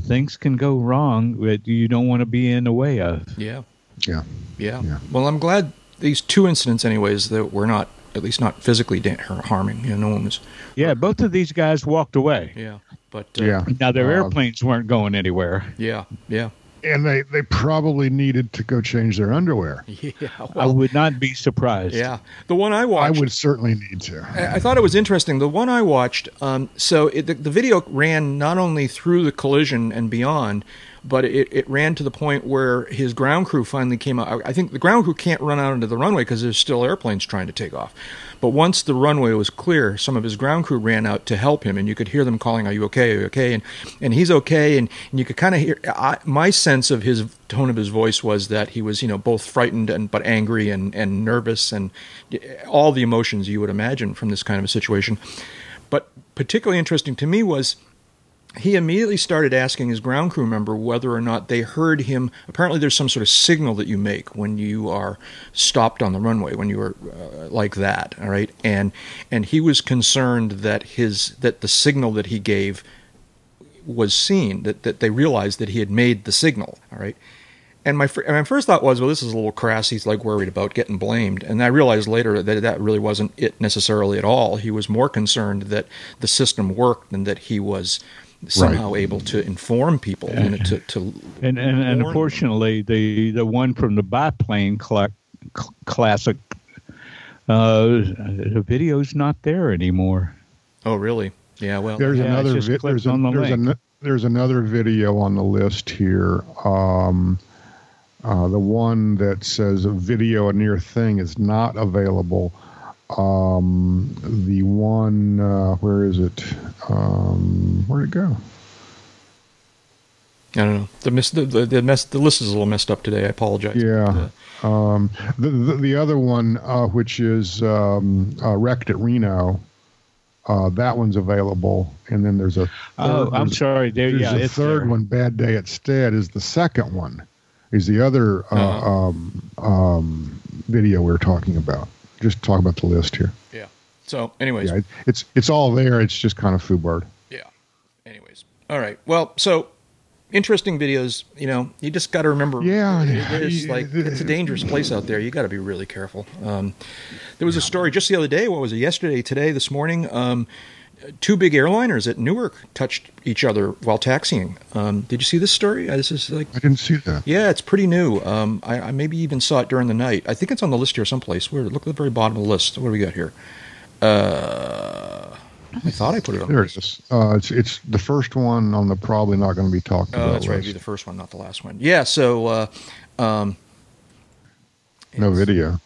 things can go wrong that you don't want to be in the way of. Yeah. Yeah. Yeah. Yeah. Well, I'm glad these two incidents, anyways, that were not at least not physically da- harming. You know, no one was. Yeah, both of these guys walked away. Yeah. But uh, Yeah. Now their Uh, airplanes weren't going anywhere. Yeah. Yeah. And they, they probably needed to go change their underwear. Yeah. I would not be surprised. yeah. The one I watched, I would certainly need to. I I thought it was interesting. The one I watched, um, so it, the, the video ran not only through the collision and beyond, but it, it ran to the point where his ground crew finally came out. I think the ground crew can't run out into the runway because there's still airplanes trying to take off. But once the runway was clear, some of his ground crew ran out to help him, and you could hear them calling, "Are you okay? Are you okay?" And and he's okay, and, and you could kind of hear. I, my sense of his tone of his voice was that he was, you know, both frightened and but angry and and nervous and eh, all the emotions you would imagine from this kind of a situation. But particularly interesting to me was he immediately started asking his ground crew member whether or not they heard him. Apparently, there's some sort of signal that you make when you are stopped on the runway, when you are uh, like that. All right, and and he was concerned that his that the signal that he gave was seen, that that they realized that he had made the signal. All right. And my, my first thought was, well, this is a little crass. He's like worried about getting blamed. And I realized later that that really wasn't it necessarily at all. He was more concerned that the system worked than that he was somehow right. able to inform people and, you know, to, to and and, and unfortunately the the one from the biplane cl- classic uh, the video's not there anymore. Oh, really? Yeah. Well, there's yeah, another vi- there's, a, the there's, an, there's another video on the list here. Um, uh, the one that says a video a near thing is not available. Um, the one, uh, where is it? Um, where'd it go? I don't know. The miss the the, the, mess, the list is a little messed up today. I apologize. Yeah. Uh, um, the, the, the other one, uh, which is um, uh, wrecked at Reno, uh, that one's available. And then there's a. Oh, third, oh, I'm sorry. There, there's yeah, a third there. one. Bad Day at Stead is the second one. Is the other uh, uh-huh. um, um, video we are talking about? Just talk about the list here. Yeah. So, anyways, yeah, it's it's all there. It's just kind of foobard. Yeah. Anyways, all right. Well, so interesting videos. You know, you just got to remember. Yeah, it's like it's a dangerous place out there. You got to be really careful. Um, there was a story just the other day. What was it? Yesterday, today, this morning. Um, two big airliners at Newark touched each other while taxiing. Um, did you see this story? Uh, this is like I didn't see that. Yeah, it's pretty new. Um, I, I, maybe even saw it during the night. I think it's on the list here someplace. Where look at the very bottom of the list. What do we got here? Uh, I thought I put it on. There it is. Uh, it's it's the first one on the probably not going to be talked about. Oh, that's right. It'd be the first one, not the last one. Yeah. So. Uh, um, no video.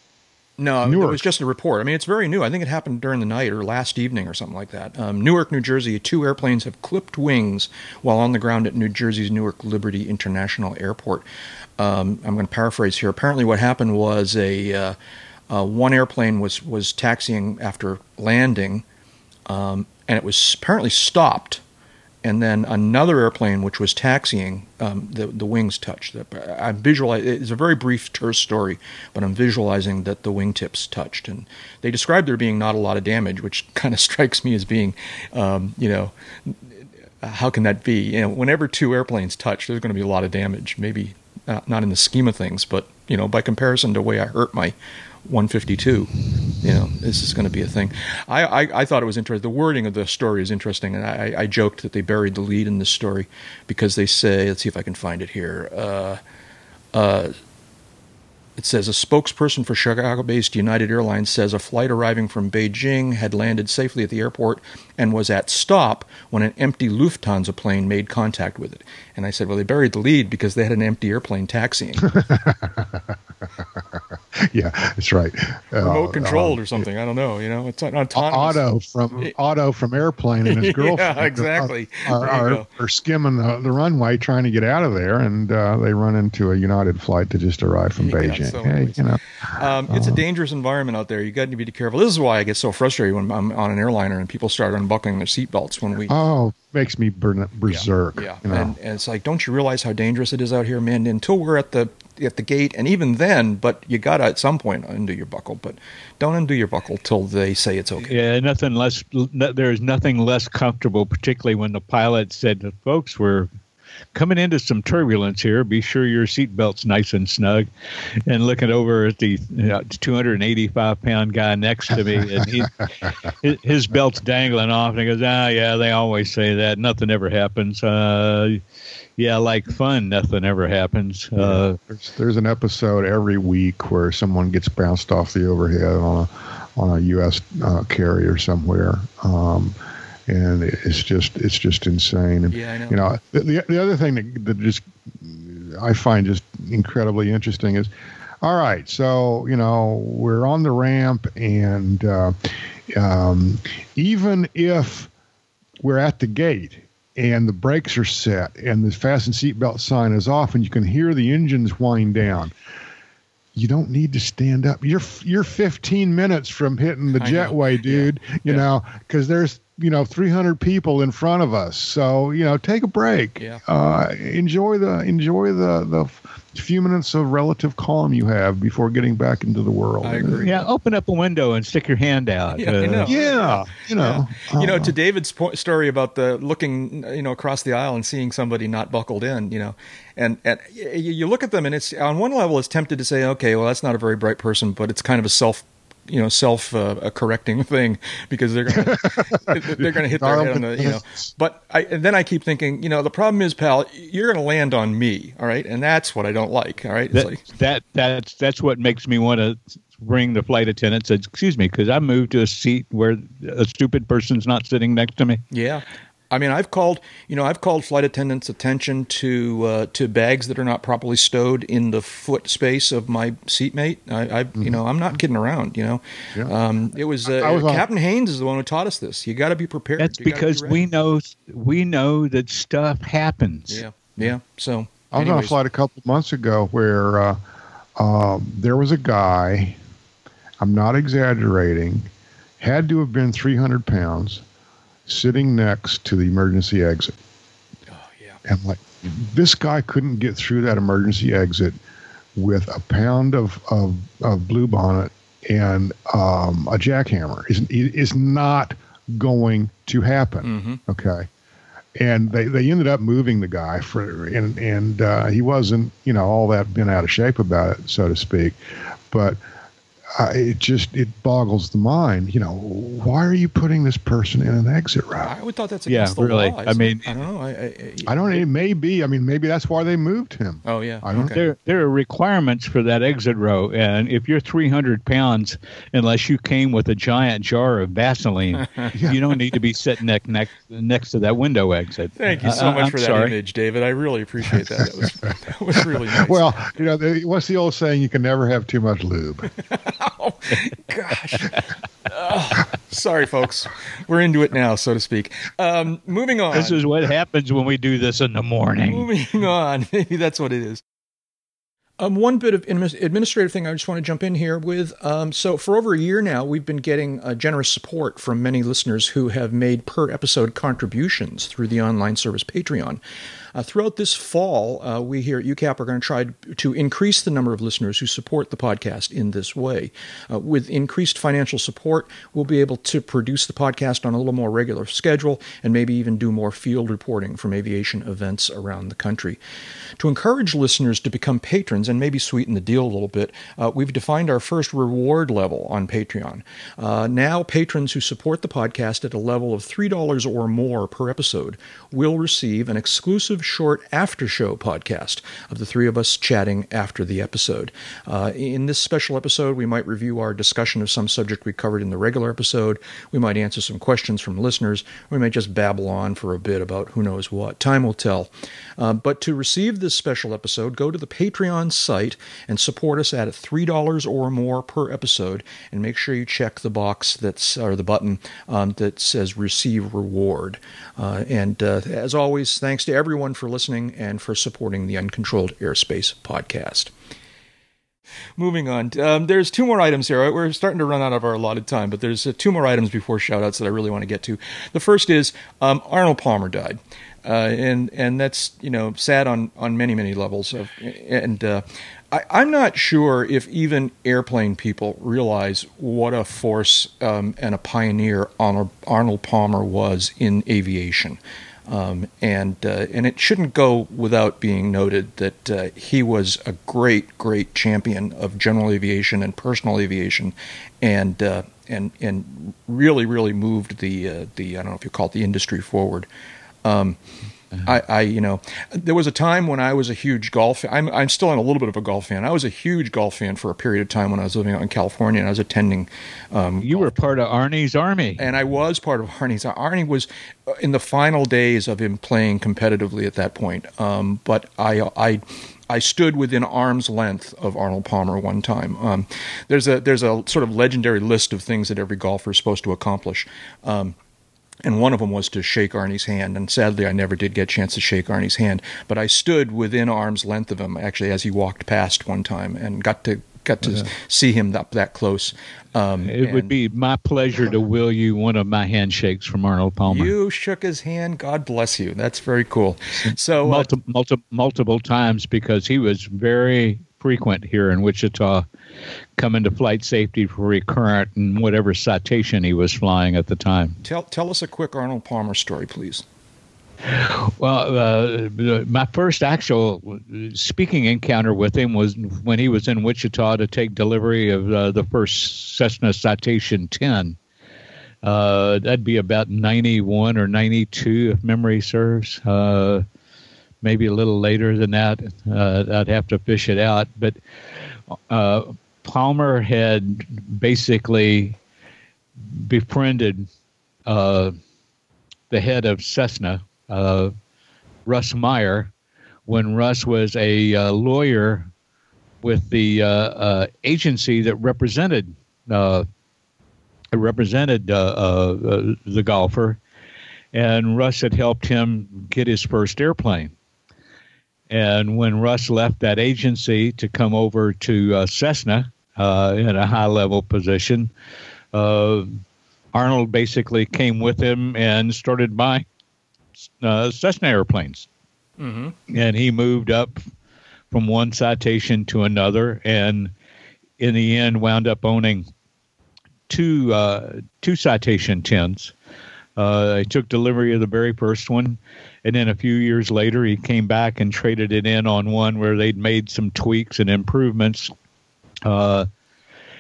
No, Newark. it was just a report. I mean, it's very new. I think it happened during the night or last evening or something like that. Um, Newark, New Jersey, two airplanes have clipped wings while on the ground at New Jersey's Newark Liberty International Airport. Um, I'm going to paraphrase here. Apparently, what happened was a uh, uh, one airplane was was taxiing after landing, um, and it was apparently stopped and then another airplane which was taxiing, um, the the wings touched. I visualize it's a very brief, terse story, but I'm visualizing that the wingtips touched, and they described there being not a lot of damage, which kind of strikes me as being, um, you know, how can that be? You know, whenever two airplanes touch, there's going to be a lot of damage. Maybe not, not in the scheme of things, but you know, by comparison to the way I hurt my 152. You know, this is going to be a thing. I, I, I, thought it was interesting. The wording of the story is interesting, and I, I, joked that they buried the lead in this story because they say, let's see if I can find it here. Uh, uh, it says a spokesperson for Chicago based United Airlines says a flight arriving from Beijing had landed safely at the airport and was at stop when an empty Lufthansa plane made contact with it. And I said, well, they buried the lead because they had an empty airplane taxiing. yeah, that's right. Remote uh, controlled um, or something. I don't know. You know, it's not autonomous. Otto from Otto from Airplane and his girlfriend. yeah, exactly. Are, are, are skimming the, the, runway trying to get out of there, and uh, they run into a United flight that just arrived from yeah, Beijing. So hey, you know, um, it's uh, a dangerous environment out there. You got to be careful. This is why I get so frustrated when I'm on an airliner and people start unbuckling their seatbelts when we. Oh, makes me berserk. Yeah, yeah. You know? and, and, it's like, don't you realize how dangerous it is out here, man? Until we're at the at the gate, and even then, but you gotta at some point undo your buckle. But don't undo your buckle till they say it's okay. Yeah, nothing less. There is nothing less comfortable, particularly when the pilot said, "Folks, we're coming into some turbulence here. Be sure your seatbelt's nice and snug. And looking over at the you know, 285 pound guy next to me, and he, his belt's dangling off, and he goes, "Ah, yeah, they always say that. Nothing ever happens. Uh, yeah, like fun. Nothing ever happens. Yeah. Uh, there's, there's an episode every week where someone gets bounced off the overhead on a on a U.S. Uh, carrier somewhere. Um, and it's just it's just insane. And, Yeah, I know. You know, the, the, the other thing that, that just I find just incredibly interesting is, all right, so you know we're on the ramp, and uh, um, even if we're at the gate and the brakes are set and the fasten seatbelt sign is off and you can hear the engines wind down you don't need to stand up you're you're 15 minutes from hitting the I know. jetway dude you Yeah. know because there's you know 300 people in front of us so you know take a break Yeah. uh, enjoy the enjoy the the few minutes of relative calm you have before getting back into the world I agree. Yeah, open up a window and stick your hand out. Yeah, I Uh, know. yeah you know you know, uh, to David's po- story about the looking, you know, across the aisle and seeing somebody not buckled in, you know, and and you look at them and it's on one level, it's tempted to say, okay, well, that's not a very bright person, but it's kind of a self. You know, self uh, correcting thing because they're gonna they're gonna hit their head on the you know. But I and then I keep thinking, you know, the problem is, pal, you're gonna land on me, all right, and that's what I don't like, all right. It's that, like, that that's that's what makes me want to ring the flight attendant. Said, "Excuse me, because I moved to a seat where a stupid person's not sitting next to me." Yeah. I mean, I've called, you know, I've called flight attendants' attention to uh, to bags that are not properly stowed in the foot space of my seatmate. I, I you know, I'm not kidding around. You know, Mm-hmm. Yeah. um, it was uh, I was on- Captain Haynes is the one who taught us this. You got to be prepared. That's You gotta be because we know we know that stuff happens. Yeah, yeah. So I was on a flight a couple months ago where uh, um, there was a guy, I'm not exaggerating, had to have been 300 pounds, sitting next to the emergency exit. Oh yeah. And like, this guy couldn't get through that emergency exit with a pound of, of, of blue bonnet and um, a jackhammer. Is is not going to happen. hmm Okay. And they, they ended up moving the guy for and and uh, he wasn't you know all that been out of shape about it so to speak, but uh, it just it boggles the mind. You know why are you putting this person in an exit route? I would thought that's Yeah, against the really. law. I mean- I don't know. I, I, I don't. It may be. I mean, maybe that's why they moved him. Oh yeah. I don't okay. There, there are requirements for that exit row, and if you're 300 pounds, unless you came with a giant jar of Vaseline, you don't need to be sitting next next next to that window exit. Thank you so I- much I'm for that image, David. I really appreciate that. That was that was really nice. Well, you know, they, what's the old saying? You can never have too much lube. Oh, gosh. Ugh. sorry, folks. We're into it now, so to speak. Um, moving on. This is what happens when we do this in the morning. moving on. Maybe that's what it is. Um, one bit of administrative thing I just want to jump in here with. Um, so, for over a year now, we've been getting uh, generous support from many listeners who have made per episode contributions through the online service Patreon. Uh, throughout this fall, uh, we here at UCAP are going to try to increase the number of listeners who support the podcast in this way. Uh, with increased financial support, we'll be able to produce the podcast on a little more regular schedule and maybe even do more field reporting from aviation events around the country. To encourage listeners to become patrons and maybe sweeten the deal a little bit, uh, we've defined our first reward level on Patreon. Uh, now, patrons who support the podcast at a level of $3 or more per episode will receive an exclusive short after show podcast of the three of us chatting after the episode. Uh, in this special episode, we might review our discussion of some subject we covered in the regular episode. We might answer some questions from listeners. We might just babble on for a bit about who knows what. Time will tell. Uh, but to receive this special episode, go to the Patreon site and support us at $3 or more per episode. And make sure you check the box that's, or the button um, that says receive reward. Uh, and uh, as always, thanks to everyone for listening and for supporting the Uncontrolled Airspace podcast. Moving on, um, there's two more items here. We're starting to run out of our allotted time, but there's uh, two more items before shoutouts that I really want to get to. The first is um, Arnold Palmer died, uh, and and that's you know sad on on many many levels. Of, and uh, I, I'm not sure if even airplane people realize what a force um, and a pioneer Arnold, Arnold Palmer was in aviation. Um, and uh, and it shouldn't go without being noted that uh, he was a great, great champion of general aviation and personal aviation, and uh, and and really, really moved the uh, the I don't know if you call it the industry forward. Um, I, I, you know, there was a time when I was a huge golf. I'm, I'm still a little bit of a golf fan. I was a huge golf fan for a period of time when I was living out in California and I was attending. Um, you were part of Arnie's army, and I was part of Arnie's. Arnie was uh, in the final days of him playing competitively at that point. Um, but I, I, I stood within arm's length of Arnold Palmer one time. Um, there's a there's a sort of legendary list of things that every golfer is supposed to accomplish. Um, and one of them was to shake Arnie's hand. And sadly, I never did get a chance to shake Arnie's hand. But I stood within arm's length of him, actually, as he walked past one time, and got to got to yeah. see him up that close. Um, it would be my pleasure to will you one of my handshakes from Arnold Palmer. You shook his hand. God bless you. That's very cool. So uh, multi- multi- multiple times because he was very frequent here in Wichita come into flight safety for recurrent and whatever citation he was flying at the time. Tell tell us a quick Arnold Palmer story, please. Well, uh, my first actual speaking encounter with him was when he was in Wichita to take delivery of uh, the first Cessna Citation 10. Uh, that'd be about 91 or 92, if memory serves. Maybe a little later than that. Uh, I'd have to fish it out. But uh, Palmer had basically befriended uh, the head of Cessna, uh, Russ Meyer, when Russ was a uh, lawyer with the uh, agency that represented represented the golfer, and Russ had helped him get his first airplane. And when Russ left that agency to come over to Cessna, uh, in a high level position. Uh, Arnold basically came with him and started buying uh, Cessna airplanes. Mm-hmm. And he moved up from one citation to another, and in the end, wound up owning two uh, two citation tens. Uh, he took delivery of the very first one, and then a few years later, he came back and traded it in on one where they'd made some tweaks and improvements. Uh,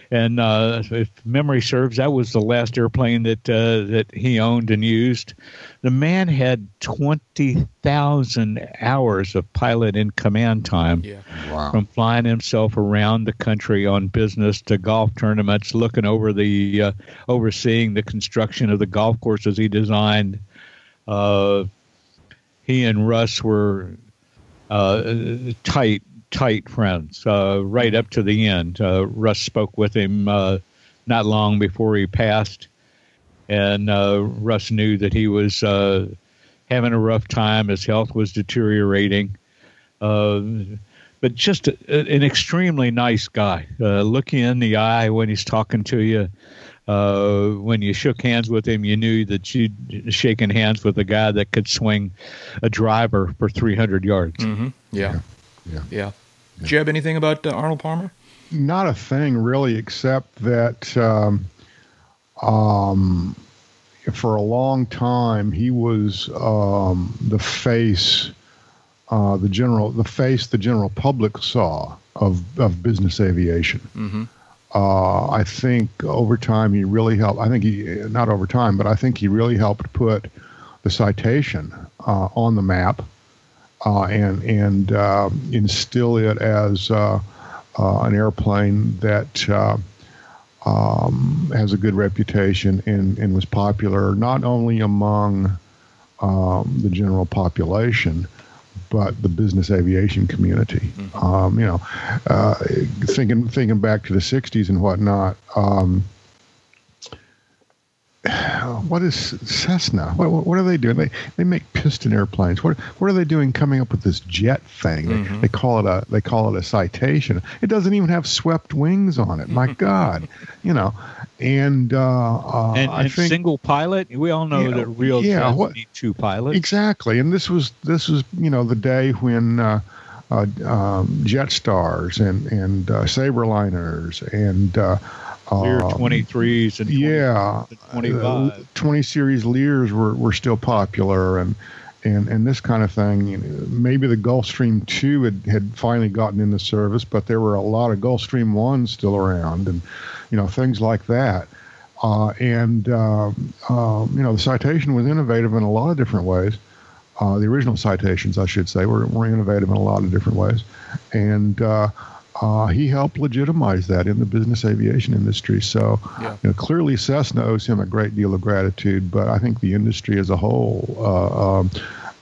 and uh, if memory serves, that was the last airplane that uh, that he owned and used. The man had twenty thousand hours of pilot in command time yeah. wow. from flying himself around the country on business to golf tournaments, looking over the uh, overseeing the construction of the golf courses he designed. Uh, he and Russ were uh, tight tight friends uh, right up to the end. Uh, Russ spoke with him uh, not long before he passed, and uh, Russ knew that he was uh, having a rough time. His health was deteriorating. Uh, but just a, an extremely nice guy. look you in the eye when he's talking to you. when you shook hands with him, you knew that you'd shaken hands with a guy that could swing a driver for 300 yards. Mm-hmm. yeah. yeah. Yeah. yeah. Did you have anything about uh, Arnold Palmer? Not a thing really, except that um, um, for a long time he was um, the face, uh, the general, the face the general public saw of of business aviation. Mm-hmm. Uh, I think over time he really helped. I think he not over time, but I think he really helped put the citation uh, on the map uh, and and uh, instill it as uh, an airplane that um, has a good reputation and, and was popular not only among um, the general population, but the business aviation community. Mm-hmm. Um, you know, uh, thinking thinking back to the '60s and whatnot. What is Cessna? What, what, are they doing? They they make piston airplanes. What what are they doing? Coming up with this jet thing? Mm-hmm. They, they, call it a they call it a citation. It doesn't even have swept wings on it. My God, you know. And uh, uh, and, I think single pilot. We all know that real yeah, jets what, need two pilots. Exactly. And this was this was you know the day when. Uh, uh, um, Jetstars and and uh, Sabreliners and uh, Lear 23s and 20, yeah, 25. Uh, 20 series Lears were, were still popular and and and this kind of thing. You know, maybe the Gulfstream 2 had, had finally gotten into service, but there were a lot of Gulfstream 1s still around and you know things like that. Uh, and um, um, you know the citation was innovative in a lot of different ways. Uh, the original citations, I should say, were, were innovative in a lot of different ways, and uh, he helped legitimize that in the business aviation industry. So, Yeah. you know, clearly Cessna owes him a great deal of gratitude, but I think the industry as a whole uh, um,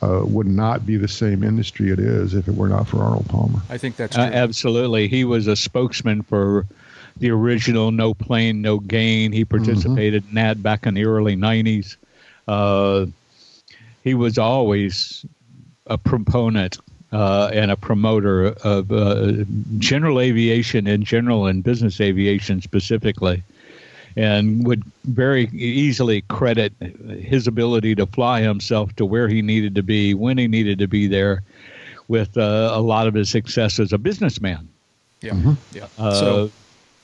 uh, would not be the same industry it is if it were not for Arnold Palmer. I think that's true. Uh, absolutely. He was a spokesman for the original No Plane, No Gain. He participated in that back in the early 90s. Uh, he was always a proponent uh, and a promoter of uh, general aviation in general and business aviation specifically. And would very easily credit his ability to fly himself to where he needed to be, when he needed to be there, with uh, a lot of his success as a businessman. yeah, yeah. Uh, so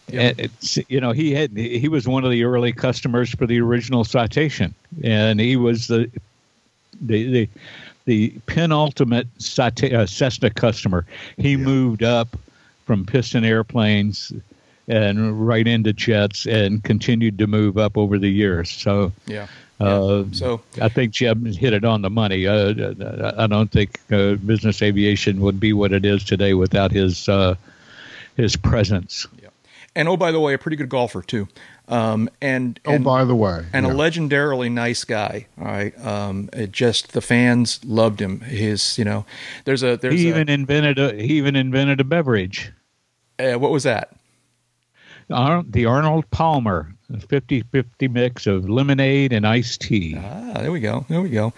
yeah. it's, you know, he had he was one of the early customers for the original citation, and he was the the the, the penultimate uh, Cessna customer. He moved up from piston airplanes and right into jets, and continued to move up over the years. So. yeah. Uh, So I think Jeb hit it on the money. Uh, I don't think uh, business aviation would be what it is today without his uh, his presence. and oh by the way, a pretty good golfer too. Um, and, Oh, by the way, and yeah. a legendarily nice guy. All right, um, it just the fans loved him. His, you know, there's a there's He a, even invented a he even invented a beverage, uh, what was that? Ar- the Arnold Palmer, a 50-50 mix of lemonade and iced tea. Ah, there we go. There we go.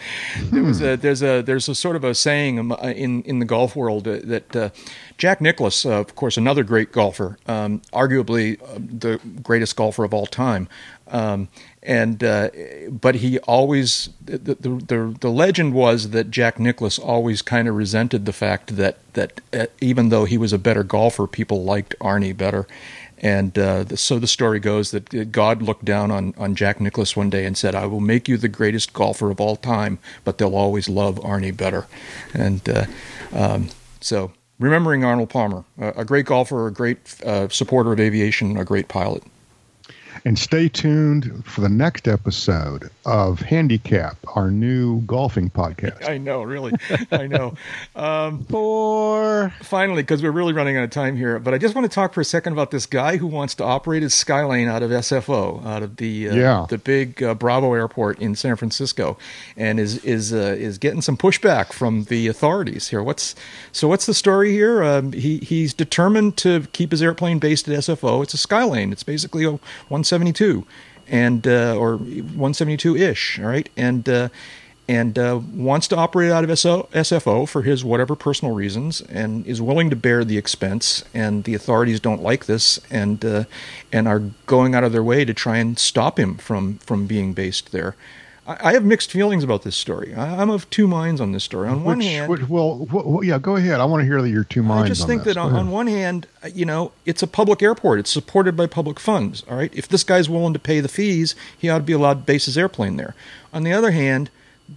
There was a there's a there's a sort of a saying um, uh, in in the golf world uh, that uh, Jack Nicklaus, uh, of course, another great golfer, um, arguably uh, the greatest golfer of all time, um, and uh, but he always the, the the the legend was that Jack Nicklaus always kind of resented the fact that that uh, even though he was a better golfer, people liked Arnie better. And uh, so the story goes that God looked down on, on Jack Nicklaus one day and said, I will make you the greatest golfer of all time, but they'll always love Arnie better. And uh, um, so remembering Arnold Palmer, a, a great golfer, a great uh, supporter of aviation, a great pilot. And stay tuned for the next episode of Handicap, our new golfing podcast. I know, really. I know. Um, Four. finally, because we're really running out of time here, but I just want to talk for a second about this guy who wants to operate his Skylane out of SFO, out of the uh, Yeah. the big uh, Bravo Airport in San Francisco, and is is uh, is getting some pushback from the authorities here. What's so? What's the story here? Um, he he's determined to keep his airplane based at SFO. It's a Skylane. It's basically a 172, and uh, or 172 ish. All right, and. Uh, and uh, wants to operate out of SO, SFO for his whatever personal reasons, and is willing to bear the expense. And the authorities don't like this, and uh, and are going out of their way to try and stop him from from being based there. I, I have mixed feelings about this story. I, I'm of two minds on this story. On one hand, which- well, wh- yeah, go ahead. I want to hear your two minds. I just think this. that on, on one hand, you know, it's a public airport. It's supported by public funds. All right. If this guy's willing to pay the fees, he ought to be allowed to base his airplane there. On the other hand,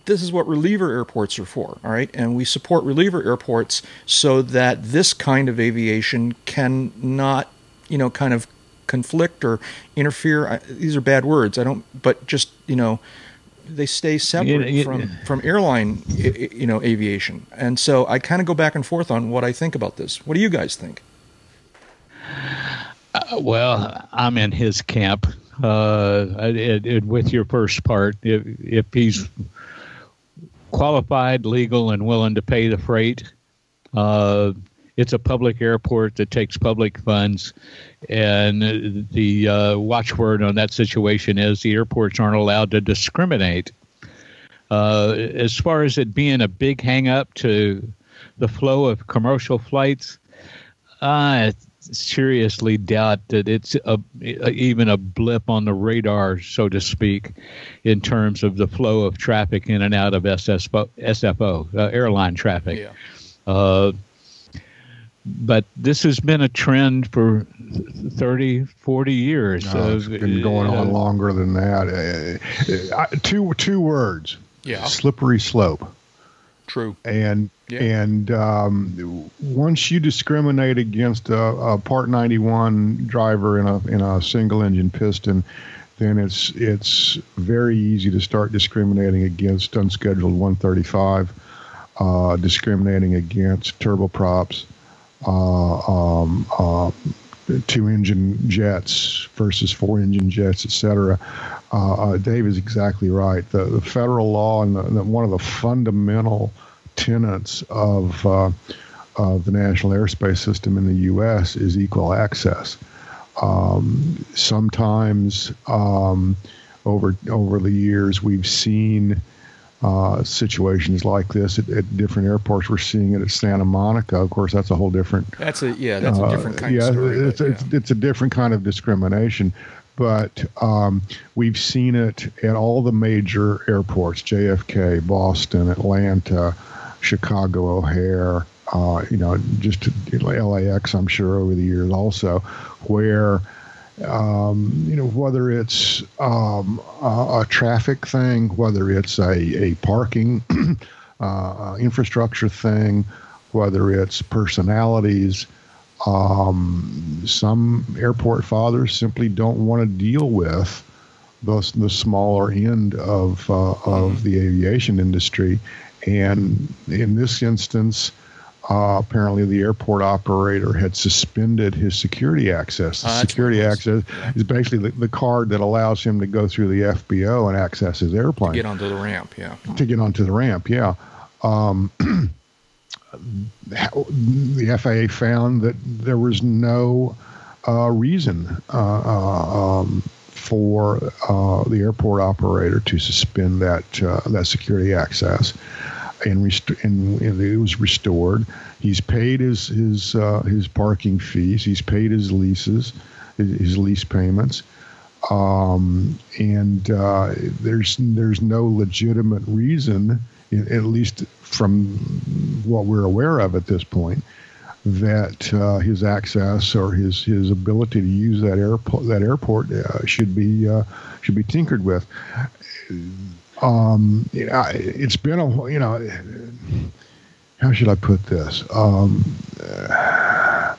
this is what reliever airports are for. All right. And we support reliever airports so that this kind of aviation can not, you know, kind of conflict or interfere. I, these are bad words. I don't, but just, you know, they stay separate you- from from airline i- i- you know aviation. And so i kind of go back and forth on what i think about this. What do you guys think? Uh, well, I'm in his camp. Uh, it, it, with your first part, if, if he's qualified, legal, and willing to pay the freight, uh, it's a public airport that takes public funds, and the uh, watchword on that situation is the airports aren't allowed to discriminate. Uh, as far as it being a big hang up to the flow of commercial flights, I seriously doubt that it's a, even a blip on the radar, so to speak, in terms of the flow of traffic in and out of SSFO, SFO uh, airline traffic. Uh, but this has been a trend for 30, 40 years. No, it's of, been going on uh, longer than that. Uh, uh, two two words. Yeah. Slippery slope. true And Yeah. and um, once you discriminate against a, a Part 91 driver in a in a single engine piston, then it's it's very easy to start discriminating against unscheduled 135, uh, discriminating against turboprops, uh, um, uh, two-engine jets versus four-engine jets, etc. Uh, uh, Dave is exactly right. The, the federal law and the, the, one of the fundamental tenets of uh, the national airspace system in the U.S. is equal access. Um, sometimes um, over over the years, we've seen uh, situations like this at, at, different airports. We're seeing it at Santa Monica. Of course, that's a whole different. That's a yeah. That's a different kind yeah, of story. It's, it's, it's, a different kind of discrimination. But um, we've seen it at all the major airports: JFK, Boston, Atlanta, Chicago O'Hare. Uh, you know, just LAX. I'm sure over the years also, where um, you know, whether it's um, a, a, traffic thing, whether it's a, a parking uh, infrastructure thing, whether it's personalities. Um, some airport fathers simply don't want to deal with the, the smaller end of uh, of the aviation industry, and in this instance, uh, apparently the airport operator had suspended his security access. The uh, security access is basically the, the, card that allows him to go through the FBO and access his airplane. To get onto the ramp, yeah. To get onto the ramp, yeah. Um, the FAA found that there was no uh, reason uh, uh, um, for uh, the airport operator to suspend that that security access and, rest- and, and it was restored. He's paid his his uh, his parking fees. He's paid his leases, his, his lease payments, um, and uh, there's there's no legitimate reason, at least from what we're aware of at this point, that uh, his access or his his ability to use that airport that airport uh, should be uh, should be tinkered with um, it's been a you know how should I put this? Um, uh,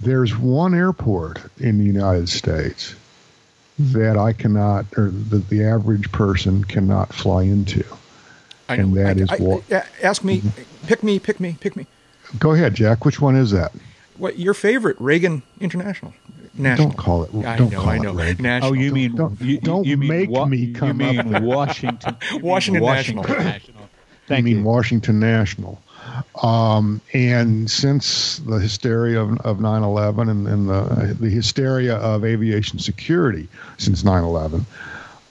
there's one airport in the United States that I cannot, or that the average person cannot fly into, I and that I, is what. ask me, mm-hmm. pick me, pick me, pick me. Go ahead, Jack. Which one is that? What your favorite? Reagan International. National. Don't call it. I don't know. Call I know. It National. Oh, you mean don't, you, don't you mean make wa- me come you up. mean Washington. Washington, Washington National. National. Thank I mean you. Washington National. Um, and since the hysteria of, of 9/11 and, and the the hysteria of aviation security since 9/11,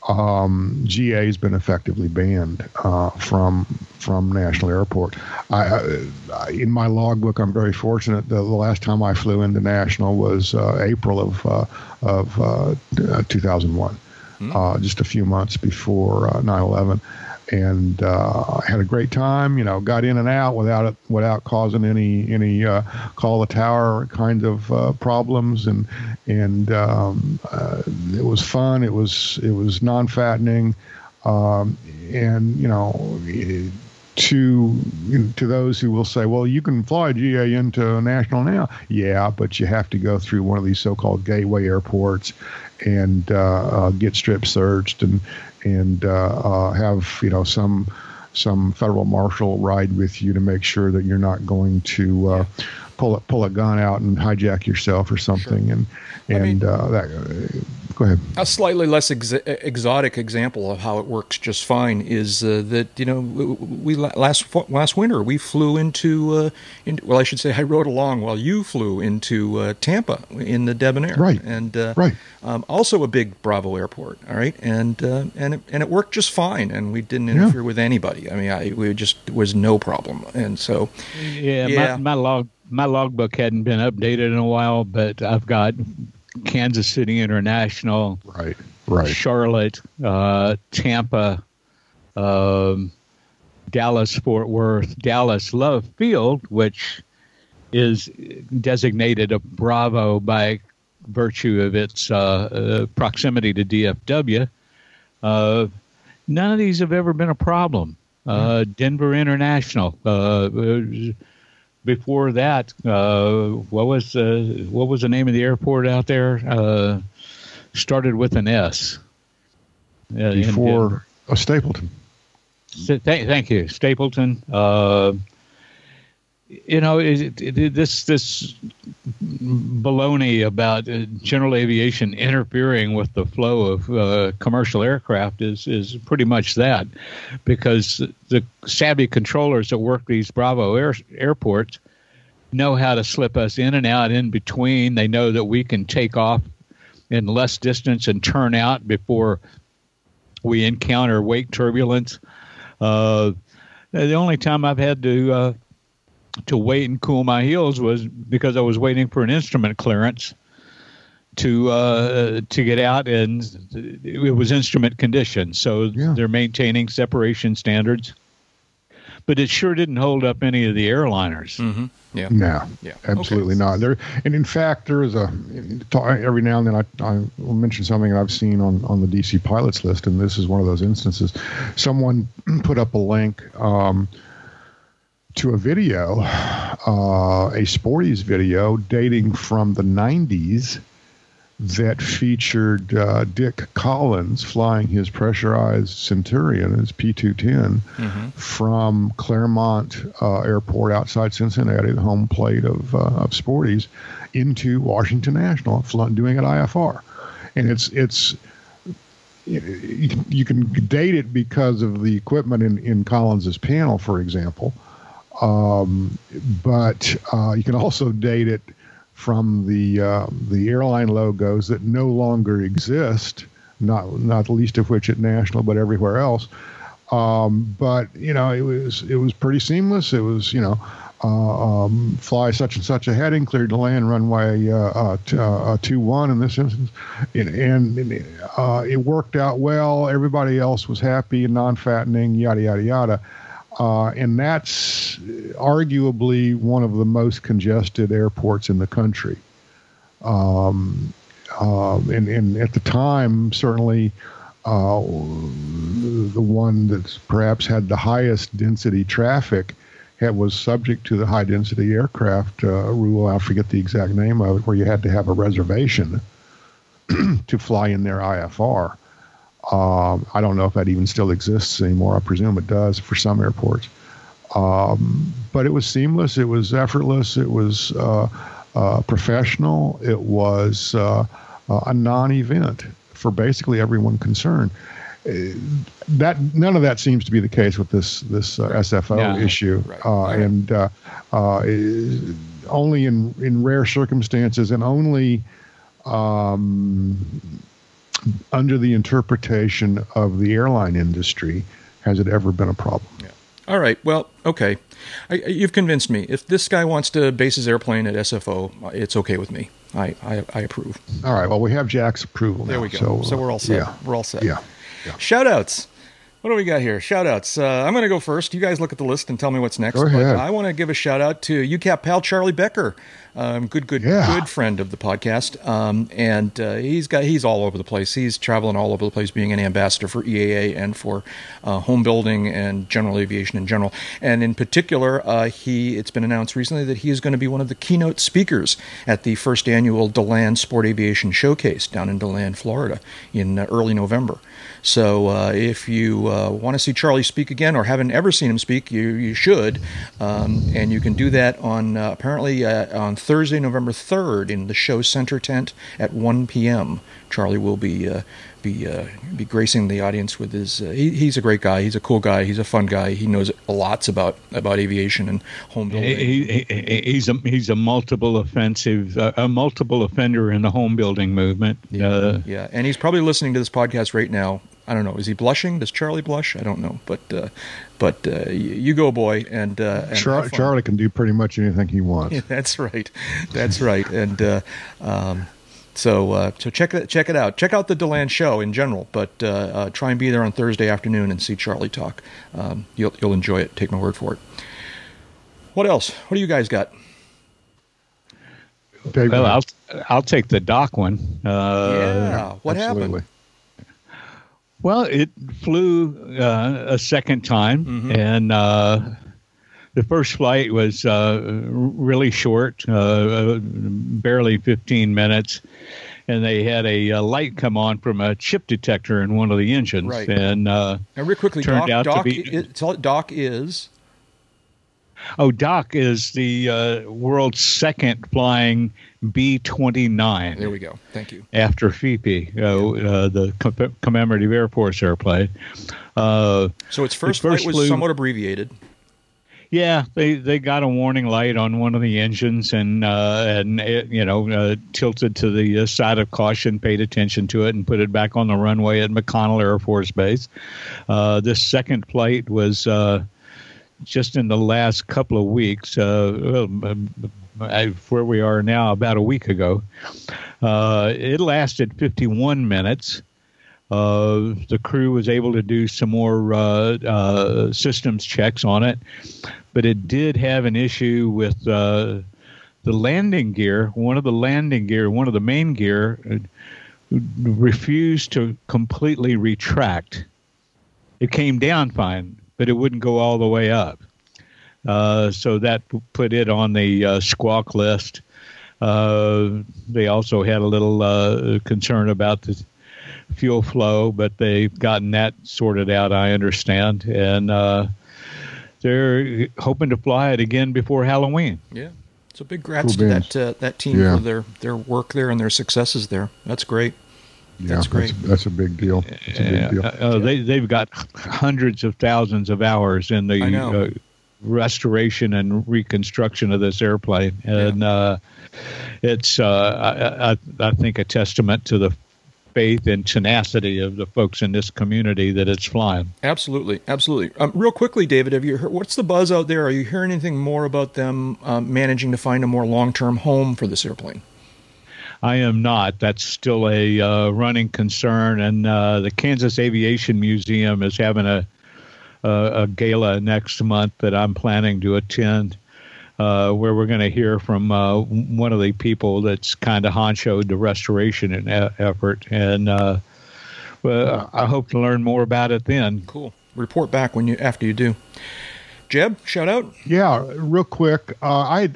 um, GA has been effectively banned uh, from from National Airport. I, I, in my logbook, I'm very fortunate. The, the, last time I flew into National was uh, April of uh, of uh, 2001, mm. just a few months before 9/11 and uh, had a great time. You know, got in and out without it, without causing any any uh, call the tower kind of uh, problems, and and um, uh, it was fun. It was it was non fattening, um, and you know. to to those who will say, well, you can fly GA into national now, yeah, but you have to go through one of these so-called gateway airports and uh, uh, get strip searched and and uh, uh, have you know some some federal marshal ride with you to make sure that you're not going to uh, pull a, pull a gun out and hijack yourself or something. Sure. And and I mean, uh, that Go ahead. A slightly less ex- exotic example of how it works just fine is uh, that you know we last last winter we flew into, uh, into, well I should say I rode along while you flew into uh, Tampa in the Debonair right and uh, right um, also a big Bravo airport all right and uh, and it, and it worked just fine and we didn't interfere yeah. with anybody I mean I we just was no problem and so yeah, yeah. My, my log my logbook hadn't been updated in a while but I've got Kansas City International, right, right, Charlotte, uh, Tampa, um, Dallas Fort Worth, Dallas Love Field, which is designated a Bravo by virtue of its uh, uh, proximity to DFW. Uh, none of these have ever been a problem. Uh, Denver International uh, before that, uh, what was uh, what was the name of the airport out there? Uh, started with an S. Uh, Before uh, Stapleton. Thank you, Stapleton. You know, it, it, this this baloney about uh, general aviation interfering with the flow of uh, commercial aircraft is is pretty much that, because the savvy controllers that work these Bravo air, airports know how to slip us in and out in between. They know that we can take off in less distance and turn out before we encounter wake turbulence. Uh, the only time I've had to uh, to wait and cool my heels was because I was waiting for an instrument clearance to uh, to get out, and it was instrument condition. So Yeah. they're maintaining separation standards, but it sure didn't hold up any of the airliners. Mm-hmm. Yeah. No, Yeah. absolutely Okay. not. There, and in fact, there is a every now and then I, I will mention something that I've seen on on the DC pilots list, and this is one of those instances. Someone put up a link um, to a video, uh, a Sporty's video dating from the '90s that featured uh, Dick Collins flying his pressurized Centurion, his P210, from Clermont uh, Airport outside Cincinnati, the home plate of, uh, of Sporty's, into Washington National, doing it IFR. And it's it's you, you can date it because of the equipment in, in Collins's panel, for example. Um, but uh, you can also date it from the uh, the airline logos that no longer exist, not not the least of which at National, but everywhere else. Um, but you know, it was it was pretty seamless. It was you know, uh, um, fly such and such a heading, cleared to land runway uh, uh, t- uh, two one in this instance, and, and uh, it worked out well. Everybody else was happy and non-fattening, yada yada yada. Uh, and that's arguably one of the most congested airports in the country. Um, um, and, and at the time, certainly uh, the one that's perhaps had the highest density traffic had, was subject to the high density aircraft uh, rule. I forget the exact name of it, where you had to have a reservation to fly in their IFR. Um, I don't know if that even still exists anymore. I presume it does for some airports. Um, but it was seamless. It was effortless. It was uh, uh, professional. It was uh, uh, a non-event for basically everyone concerned. Uh, That none of that seems to be the case with this this uh, SFO Yeah. issue, Right. uh, Right. and uh, uh, only in in rare circumstances and only um, under the interpretation of the airline industry has it ever been a problem. Yeah. All right. Well, okay. I, you've convinced me. If this guy wants to base his airplane at SFO, it's okay with me. I, I, I approve. All right. Well, we have Jack's approval. There now, we go. So, uh, we're all set. Yeah. We're all set. Yeah. Shout outs. What do we got here? Shout outs. Uh, I'm going to go first. You guys look at the list and tell me what's next. Go But ahead. I want to give a shout out to UCAP pal Charlie Becker, um, good, good, Yeah. good friend of the podcast. Um, and uh, he's got he's all over the place. He's traveling all over the place, being an ambassador for EAA and for uh, home building and general aviation in general. And in particular, uh, he it's been announced recently that he is going to be one of the keynote speakers at the first annual DeLand Sport Aviation Showcase down in DeLand, Florida, in uh, early November. So uh, if you uh, want to see Charlie speak again or haven't ever seen him speak, you you should, um, and you can do that on uh, apparently uh, on Thursday, November third, in the show center tent at 1 p.m. Charlie will be uh, be uh, be gracing the audience with his. Uh, he, he's a great guy. He's a cool guy. He's a fun guy. He knows lots about about aviation and home building. He, he, he- he's a he's a multiple offensive uh, a multiple offender in the home building movement. Uh, yeah, and he's probably listening to this podcast right now. I don't know. Is he blushing? Does Charlie blush? I don't know. But uh, but uh, y- you go, boy, and, uh, and Char- Charlie can do pretty much anything he wants. Yeah, that's right. That's right. And uh, um, so uh, so check it check it out. Check out the Deland show in general, but uh, uh, try and be there on Thursday afternoon and see Charlie talk. Um, you'll you'll enjoy it. Take my word for it. What else? What do you guys got? Dave, well, I'll I'll take the doc one. Uh, yeah. What absolutely. happened? Well, it flew uh, a second time, Mm-hmm. and uh, the first flight was uh, really short, uh, barely 15 minutes. and they had a, uh light come on from a chip detector in one of the engines, Right. and uh, Now, real quickly, Turned Doc, out to be- i- tell it, Doc is oh, Doc is the uh, world's second flying B twenty nine. there. We go. Thank you. after Fifi, uh, uh, the com- commemorative Air Force airplane. Uh, So its first, first flight was flew- somewhat abbreviated. yeah, they, they got a warning light on one of the engines and uh, and it, you know uh, tilted to the uh, side of caution, paid attention to it, and put it back on the runway at McConnell Air Force Base. Uh, this second flight was. Just in the last couple of weeks, uh, um, where we are now, about a week ago, uh, it lasted 51 minutes. Uh, the crew was able to do some more uh, uh, systems checks on it, but it did have an issue with uh, the landing gear. One of the landing gear, one of the main gear, uh, refused to completely retract. It came down fine, but it wouldn't go all the way up. Uh, so that put it on the uh, squawk list. Uh, they also had a little uh, concern about the fuel flow, but they've gotten that sorted out, I understand. And uh, they're hoping to fly it again before Halloween. Yeah. So big grats Cool to that uh, that team Yeah. for their their work there and their successes there. That's great. Yeah, That's great. That's, that's a big deal. It's a big deal. Uh, uh, they, they've got hundreds of thousands of hours in the uh, restoration and reconstruction of this airplane. And uh, it's, uh, I, I, I think, a testament to the faith and tenacity of the folks in this community that it's flying. Absolutely, absolutely. Um, real quickly, David, have you heard what's the buzz out there? Are you hearing anything more about them um, managing to find a more long term home for this airplane? I am not. That's still a uh, running concern, and uh, the Kansas Aviation Museum is having a, a a gala next month that I'm planning to attend, uh, where we're going to hear from uh, one of the people that's kind of honchoed the restoration and e- effort, and uh, well, I hope to learn more about it then. Cool. Report back when you after you do. Jeb, shout out. Yeah, real quick. Uh, I,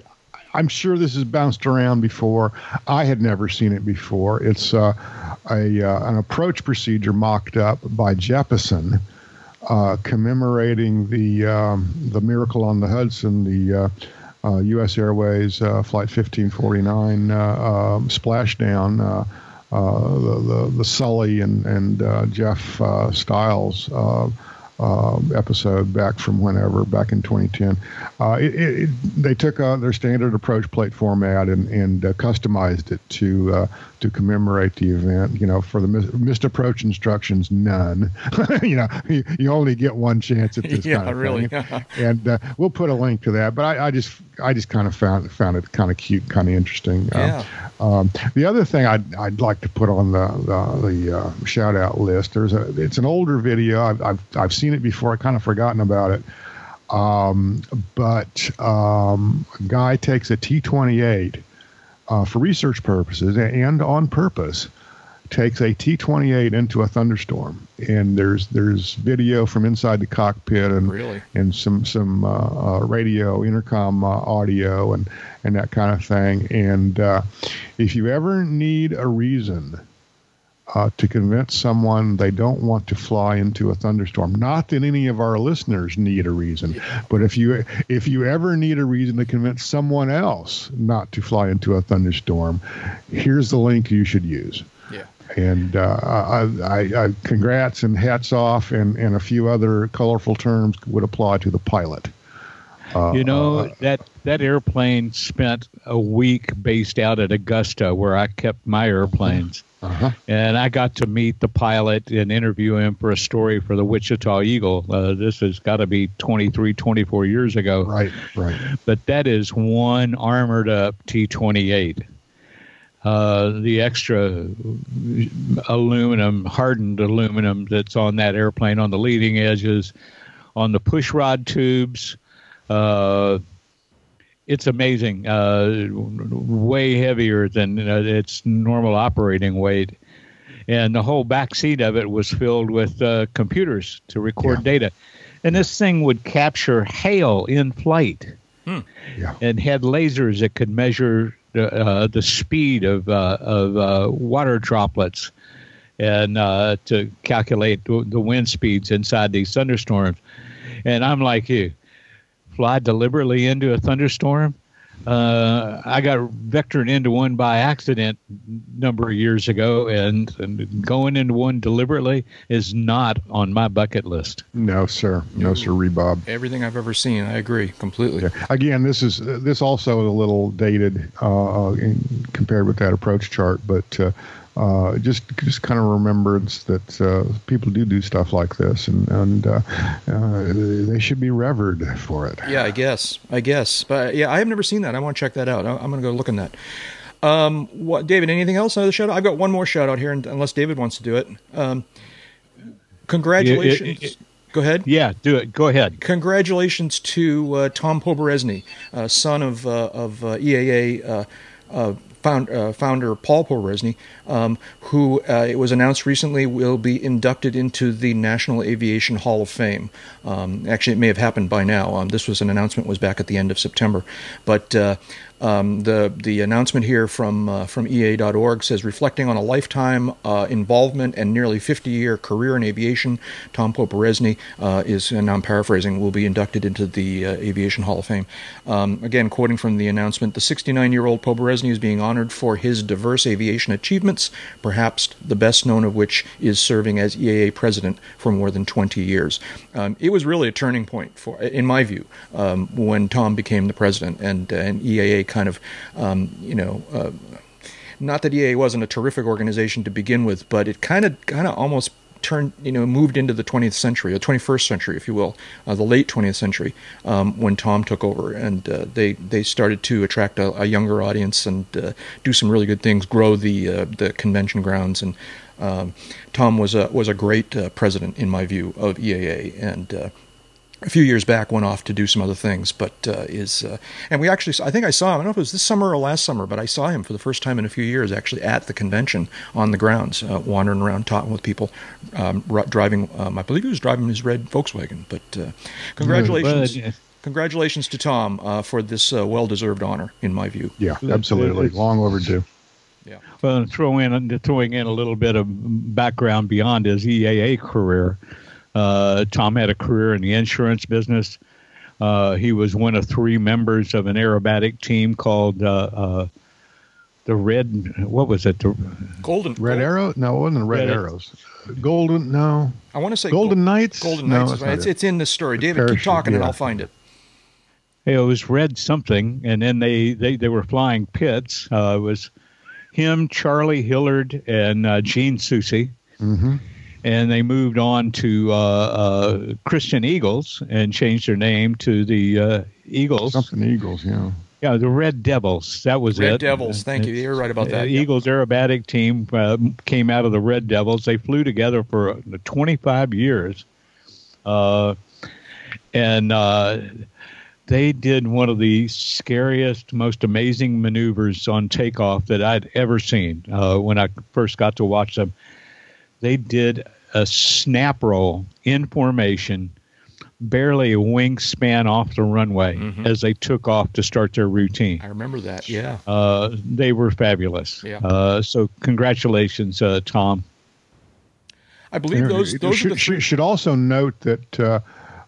I'm sure this has bounced around before. I had never seen it before. It's uh, a uh, an approach procedure mocked up by Jeppesen, uh, commemorating the um, the miracle on the Hudson, the uh, uh, U.S. Airways uh, Flight 1549 uh, um, splashdown. Uh, uh, the, the the Sully and and uh, Jeff uh, Skiles uh, episode back from whenever, back in 2010. Uh, it, it, they took uh, their standard approach plate format and, and uh, customized it to uh, to commemorate the event. You know, for the mis- missed approach instructions, none. you know, you, you only get one chance at this Yeah, kind of really. thing. and uh, we'll put a link to that. But I, I just I just kind of found found it kind of cute, kind of interesting. Yeah. Um, the other thing I'd, I'd like to put on the the, the uh, shout out list. There's a it's an older video. I've I've, I've seen it before. I kind of forgotten about it. Um, but um, a guy takes a T28 uh, for research purposes and on purpose takes a T28 into a thunderstorm, and there's there's video from inside the cockpit and Really? and some some uh, uh, radio intercom uh, audio and and that kind of thing. And uh, if you ever need a reason uh, to convince someone they don't want to fly into a thunderstorm, not that any of our listeners need a reason, but if you if you ever need a reason to convince someone else not to fly into a thunderstorm, here's the link you should use Yeah. And uh, I, I, I congrats and hats off and, and a few other colorful terms would apply to the pilot. Uh, You know uh, that that airplane spent a week based out at Augusta, where I kept my airplanes. uh-huh. and I got to meet the pilot and interview him for a story for the Wichita Eagle. Uh, this has got to be 23, 24 years ago. Right, right. But that is one armored up T 28. Uh, the extra aluminum, hardened aluminum that's on that airplane on the leading edges, on the push rod tubes. Uh, it's amazing. Uh, way heavier than uh, its normal operating weight, and the whole back seat of it was filled with uh, computers to record Yeah. data. And this thing would capture hail in flight, Yeah. and had lasers that could measure uh, the speed of uh, of uh, water droplets and uh, to calculate the, the wind speeds inside these thunderstorms. And I'm like you, fly deliberately into a thunderstorm. Uh, I got vectored into one by accident a number of years ago, and, and going into one deliberately is not on my bucket list. No, sir. No, sir, Rebob. Everything I've ever seen, I agree completely. Yeah. Again, this is this also is a little dated uh, in, compared with that approach chart, but uh, uh, just just kind of remembrance that uh, people do do stuff like this, and and uh, uh they should be revered for it. Yeah, I guess, I guess, but yeah, I have never seen that. I want to check that out. I'm going to go look in that. Um, what, David? Anything else? Another shout out? I've got one more shout out here, unless David wants to do it. Um, congratulations. It, it, it, Go ahead. Yeah, do it. Go ahead. Congratulations to uh, Tom Poberezny, uh, son of uh, of uh, EAA uh, found, uh, founder Paul Poberezny, um, who uh, it was announced recently will be inducted into the National Aviation Hall of Fame. Um, actually, it may have happened by now. Um, this was an announcement was back at the end of September, but uh, um, the the announcement here from uh, from EAA.org says reflecting on a lifetime uh, involvement and nearly 50 year career in aviation, Tom Poberezny uh, is, and I'm paraphrasing, will be inducted into the uh, Aviation Hall of Fame. Um, again, quoting from the announcement, the 69 year old Poberezny is being honored for his diverse aviation achievements, perhaps the best known of which is serving as EAA president for more than 20 years. Um, it was really a turning point for, in my view, um, when Tom became the president and, and EAA kind of, um, you know, uh, not that EAA wasn't a terrific organization to begin with, but it kind of, kind of almost turned, you know, moved into the 20th century, the 21st century, if you will, uh, the late 20th century, um, when Tom took over, and uh, they they started to attract a, a younger audience and uh, do some really good things, grow the uh, the convention grounds, and um, Tom was a was a great uh, president in my view of EAA, and uh, a few years back went off to do some other things, but uh, is uh, and we actually I think I saw him. I don't know if it was this summer or last summer, but I saw him for the first time in a few years actually at the convention on the grounds, uh, wandering around talking with people, um, driving. Um, I believe he was driving his red Volkswagen. But uh, congratulations. Well, congratulations to Tom uh, for this uh, well-deserved honor, in my view. Yeah, absolutely, long overdue. Yeah. Well, throw in throwing in a little bit of background beyond his EAA career. Uh, Tom had a career in the insurance business. Uh, he was one of three members of an aerobatic team called uh, uh the Red. What was it? The Golden Red Gold. Arrow? No, it wasn't Red, Red Arrows. Golden? No. I want to say Golden Knights. Golden Knights. No, it's, it's, in the story. David, Parachute, keep talking, yeah. and I'll find it. It was Red something, and then they they, they were flying Pitts. Uh, it was him, Charlie Hillard, and uh, Gene Soucy. Mm-hmm and they moved on to uh, uh, Christen Eagles and changed their name to the uh, Eagles. Something Eagles, yeah. Yeah, the Red Devils. That was Red it. Red Devils. Thank you. You're right about that. The Eagles aerobatic team uh, came out of the Red Devils. They flew together for 25 years, uh, and uh, they did one of the scariest, most amazing maneuvers on takeoff that I'd ever seen when I first got to watch them they did a snap roll in formation, barely a wingspan off the runway mm-hmm. as they took off to start their routine. I remember that. Yeah, uh, they were fabulous. Yeah. Uh, so congratulations, uh, Tom. I believe those those should, three- should also note that. Uh,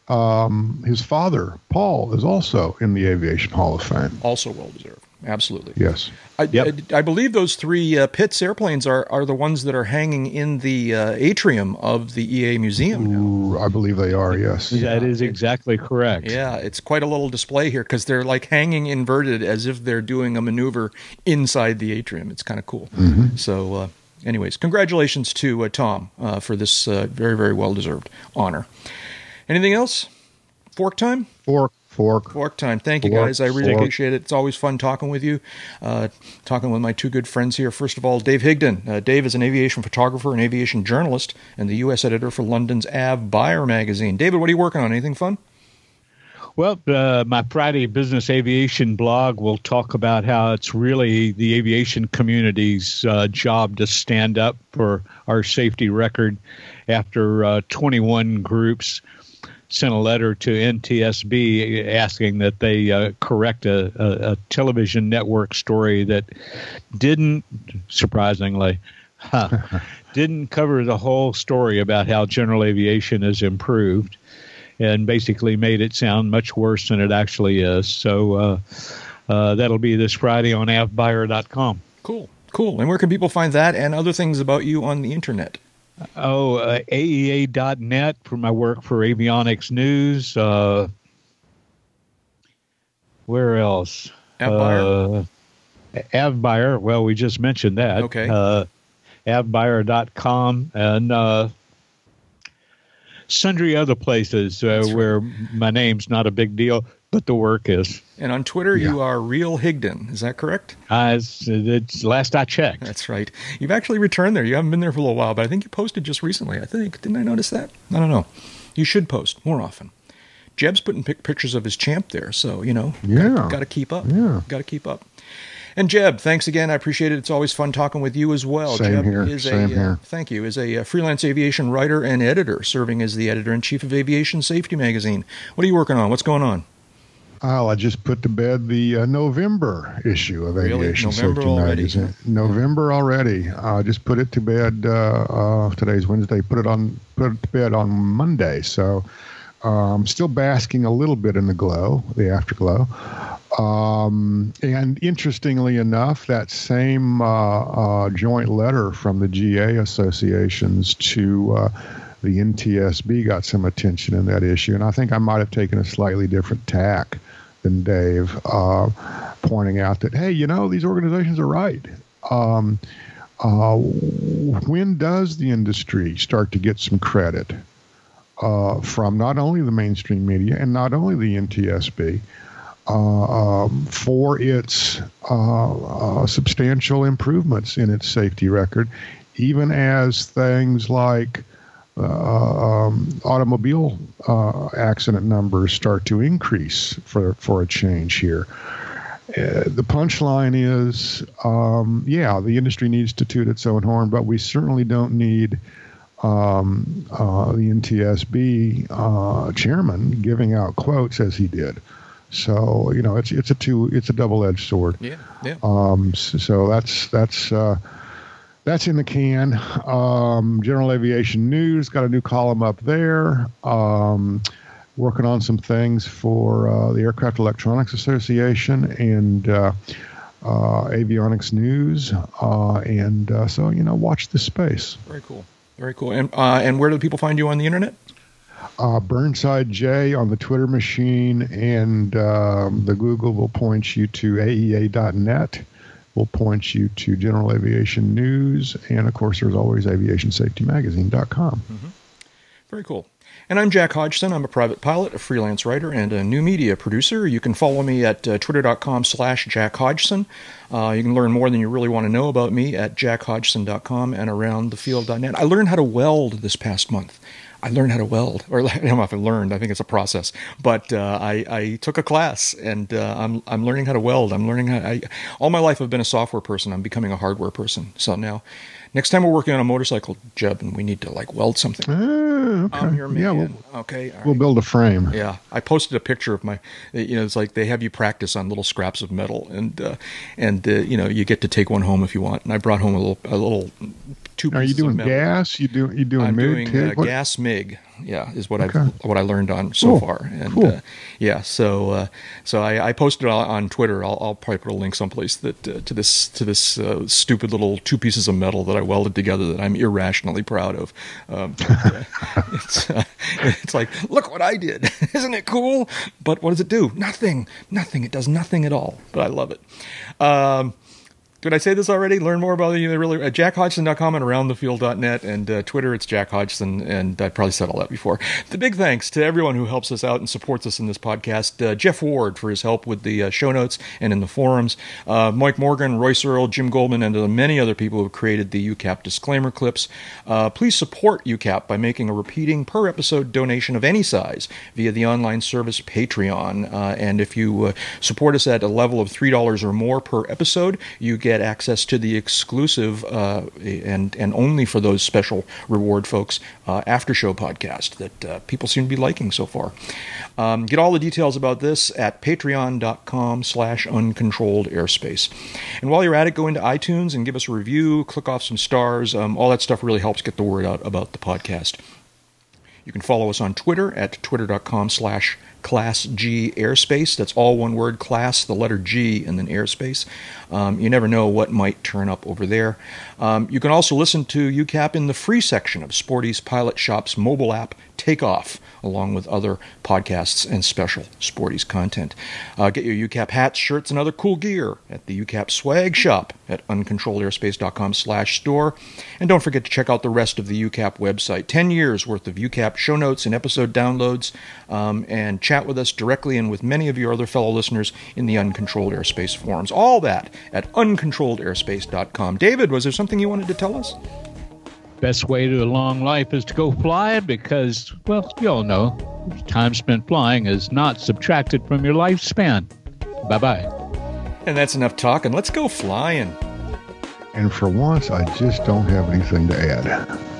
um, his father, Paul, is also in the Aviation Hall of Fame. Also well deserved. Absolutely. Yes. I, yep. I, I, believe those three uh, Pitts airplanes are, are the ones that are hanging in the uh, atrium of the EAA Museum. Ooh, I believe they are, yes. That is exactly correct. Yeah, it's quite a little display here because they're like hanging inverted as if they're doing a maneuver inside the atrium. It's kind of cool. Mm-hmm. So, uh, anyways, congratulations to uh, Tom uh, for this uh, very, very well deserved honor. Anything else? Fork time? Fork. Fork. Fork time. Thank you, guys. I really fork. appreciate it. It's always fun talking with you, uh, talking with my two good friends here. First of all, Dave Higdon. Uh, Dave is an aviation photographer and aviation journalist and the U.S. editor for London's Av Buyer magazine. David, what are you working on? Anything fun? Well, uh, my Friday Business Aviation blog will talk about how it's really the aviation community's uh, job to stand up for our safety record after uh, 21 groups sent a letter to NTSB asking that they uh, correct a, a, a, television network story that didn't, surprisingly, didn't cover the whole story about how general aviation has improved and basically made it sound much worse than it actually is. So uh, uh, that'll be this Friday on avbuyer.com. Cool, cool. And where can people find that and other things about you on the internet? Oh, uh, AEA.net for my work for Avionics News. Uh, where else? AvBuyer? Uh, AvBuyer. Well, we just mentioned that. Okay. Uh, avbuyer.com and uh, sundry other places uh, where my name's not a big deal, but the work is. And on Twitter, yeah. you are Real Higdon. Is that correct? Uh, it's, it's last I checked. That's right. You've actually returned there. You haven't been there for a little while, but I think you posted just recently. I think didn't I notice that? I don't know. You should post more often. Jeb's putting pictures of his champ there, so you know, yeah, got to keep up. Yeah, got to keep up. And Jeb, thanks again. I appreciate it. It's always fun talking with you as well. Same Jeb here. is Same a, here. Uh, thank you. Is a, a freelance aviation writer and editor, serving as the editor in chief of Aviation Safety Magazine. What are you working on? What's going on? Oh, I just put to bed the uh, November issue of really? Aviation November Safety already. Magazine. November already. I uh, just put it to bed. Uh, uh, today's Wednesday. Put it on. Put it to bed on Monday. So I'm um, still basking a little bit in the glow, the afterglow. Um, and interestingly enough, that same uh, uh, joint letter from the GA associations to uh, the NTSB got some attention in that issue. And I think I might have taken a slightly different tack than Dave, uh, pointing out that, hey, you know, these organizations are right. Um, uh, when does the industry start to get some credit uh, from not only the mainstream media and not only the NTSB? Uh, um, for its uh, uh, substantial improvements in its safety record, even as things like uh, um, automobile uh, accident numbers start to increase for, for a change here. Uh, the punchline is um, yeah, the industry needs to toot its own horn, but we certainly don't need um, the NTSB chairman giving out quotes as he did. So you know, it's it's a two it's a double edged sword. Yeah, yeah. Um, so, so that's that's uh, that's in the can. Um, General Aviation News got a new column up there. Um, working on some things for uh, the Aircraft Electronics Association and uh, uh, Avionics News, uh, and uh, so you know, watch this space. Very cool. Very cool. And uh, and where do people find you on the internet? uh, Burnside J on the Twitter machine, and um, the Google will point you to AEA.net. Will point you to General Aviation News, and of course, there's always AviationSafetyMagazine.com. Mm-hmm. Very cool. And I'm Jack Hodgson. I'm a private pilot, a freelance writer, and a new media producer. You can follow me at uh, twitter.com slash Jack Hodgson. Uh, you can learn more than you really want to know about me at jackhodgson.com and aroundthefield.net. I learned how to weld this past month. I learned how to weld, or I don't know if I learned. I think it's a process. But uh, I, I took a class, and uh, I'm I'm learning how to weld. I'm learning how. I, all my life I've been a software person. I'm becoming a hardware person. So now, next time we're working on a motorcycle, Jeb, and we need to like weld something. Uh, okay. I'm your man. Yeah, we'll, okay. We'll build a frame. Yeah, I posted a picture of my. You know, it's like they have you practice on little scraps of metal, and uh, and uh, you know you get to take one home if you want. And I brought home a little a little two. Are you doing gas? You do you doing I'm MIG? doing uh, gas MIG. Yeah, is what Okay. I've what I learned on so Cool. far. And Cool. uh, yeah, so uh, so I, I posted on, on Twitter. I'll, I'll probably put a link someplace that uh, to this to this uh, stupid little two pieces of metal that I welded together that I'm irrationally proud of. Um, it's uh, it's like look what I did, isn't it cool? But what does it do? Nothing, nothing. It does nothing at all. But I love it. Um, did I say this already? Learn more about the really at jackhodgson.com and aroundthefield.net and uh, Twitter. It's Jack Hodgson, and I probably said all that before. The big thanks to everyone who helps us out and supports us in this podcast. Uh, Jeff Ward for his help with the uh, show notes and in the forums. Uh, Mike Morgan, Royce Earl, Jim Goldman, and many other people who have created the UCAP disclaimer clips. Uh, please support UCAP by making a repeating per episode donation of any size via the online service Patreon. Uh, and if you uh, support us at a level of three dollars or more per episode, you get get access to the exclusive uh, and and only for those special reward folks uh, after show podcast that uh, people seem to be liking so far. Um, get all the details about this at patreon.com slash uncontrolled airspace. And while you're at it, go into iTunes and give us a review, click off some stars. Um, all that stuff really helps get the word out about the podcast. You can follow us on Twitter at twitter.com slash class G airspace. That's all one word, class, the letter G, and then airspace. Um, you never know what might turn up over there. Um, you can also listen to UCAP in the free section of Sporty's Pilot Shop's mobile app, Takeoff, along with other podcasts and special Sporty's content. Uh, get your UCAP hats, shirts, and other cool gear at the UCAP swag shop at uncontrolledairspace.com slash store. And don't forget to check out the rest of the UCAP website. 10 years worth of UCAP show notes and episode downloads, um, and chat with us directly and with many of your other fellow listeners in the Uncontrolled Airspace forums. All that at uncontrolledairspace.com. David, was there something you wanted to tell us? Best way to a long life is to go flying because, well, you all know, time spent flying is not subtracted from your lifespan. Bye bye. And that's enough talking. Let's go flying. And for once, I just don't have anything to add.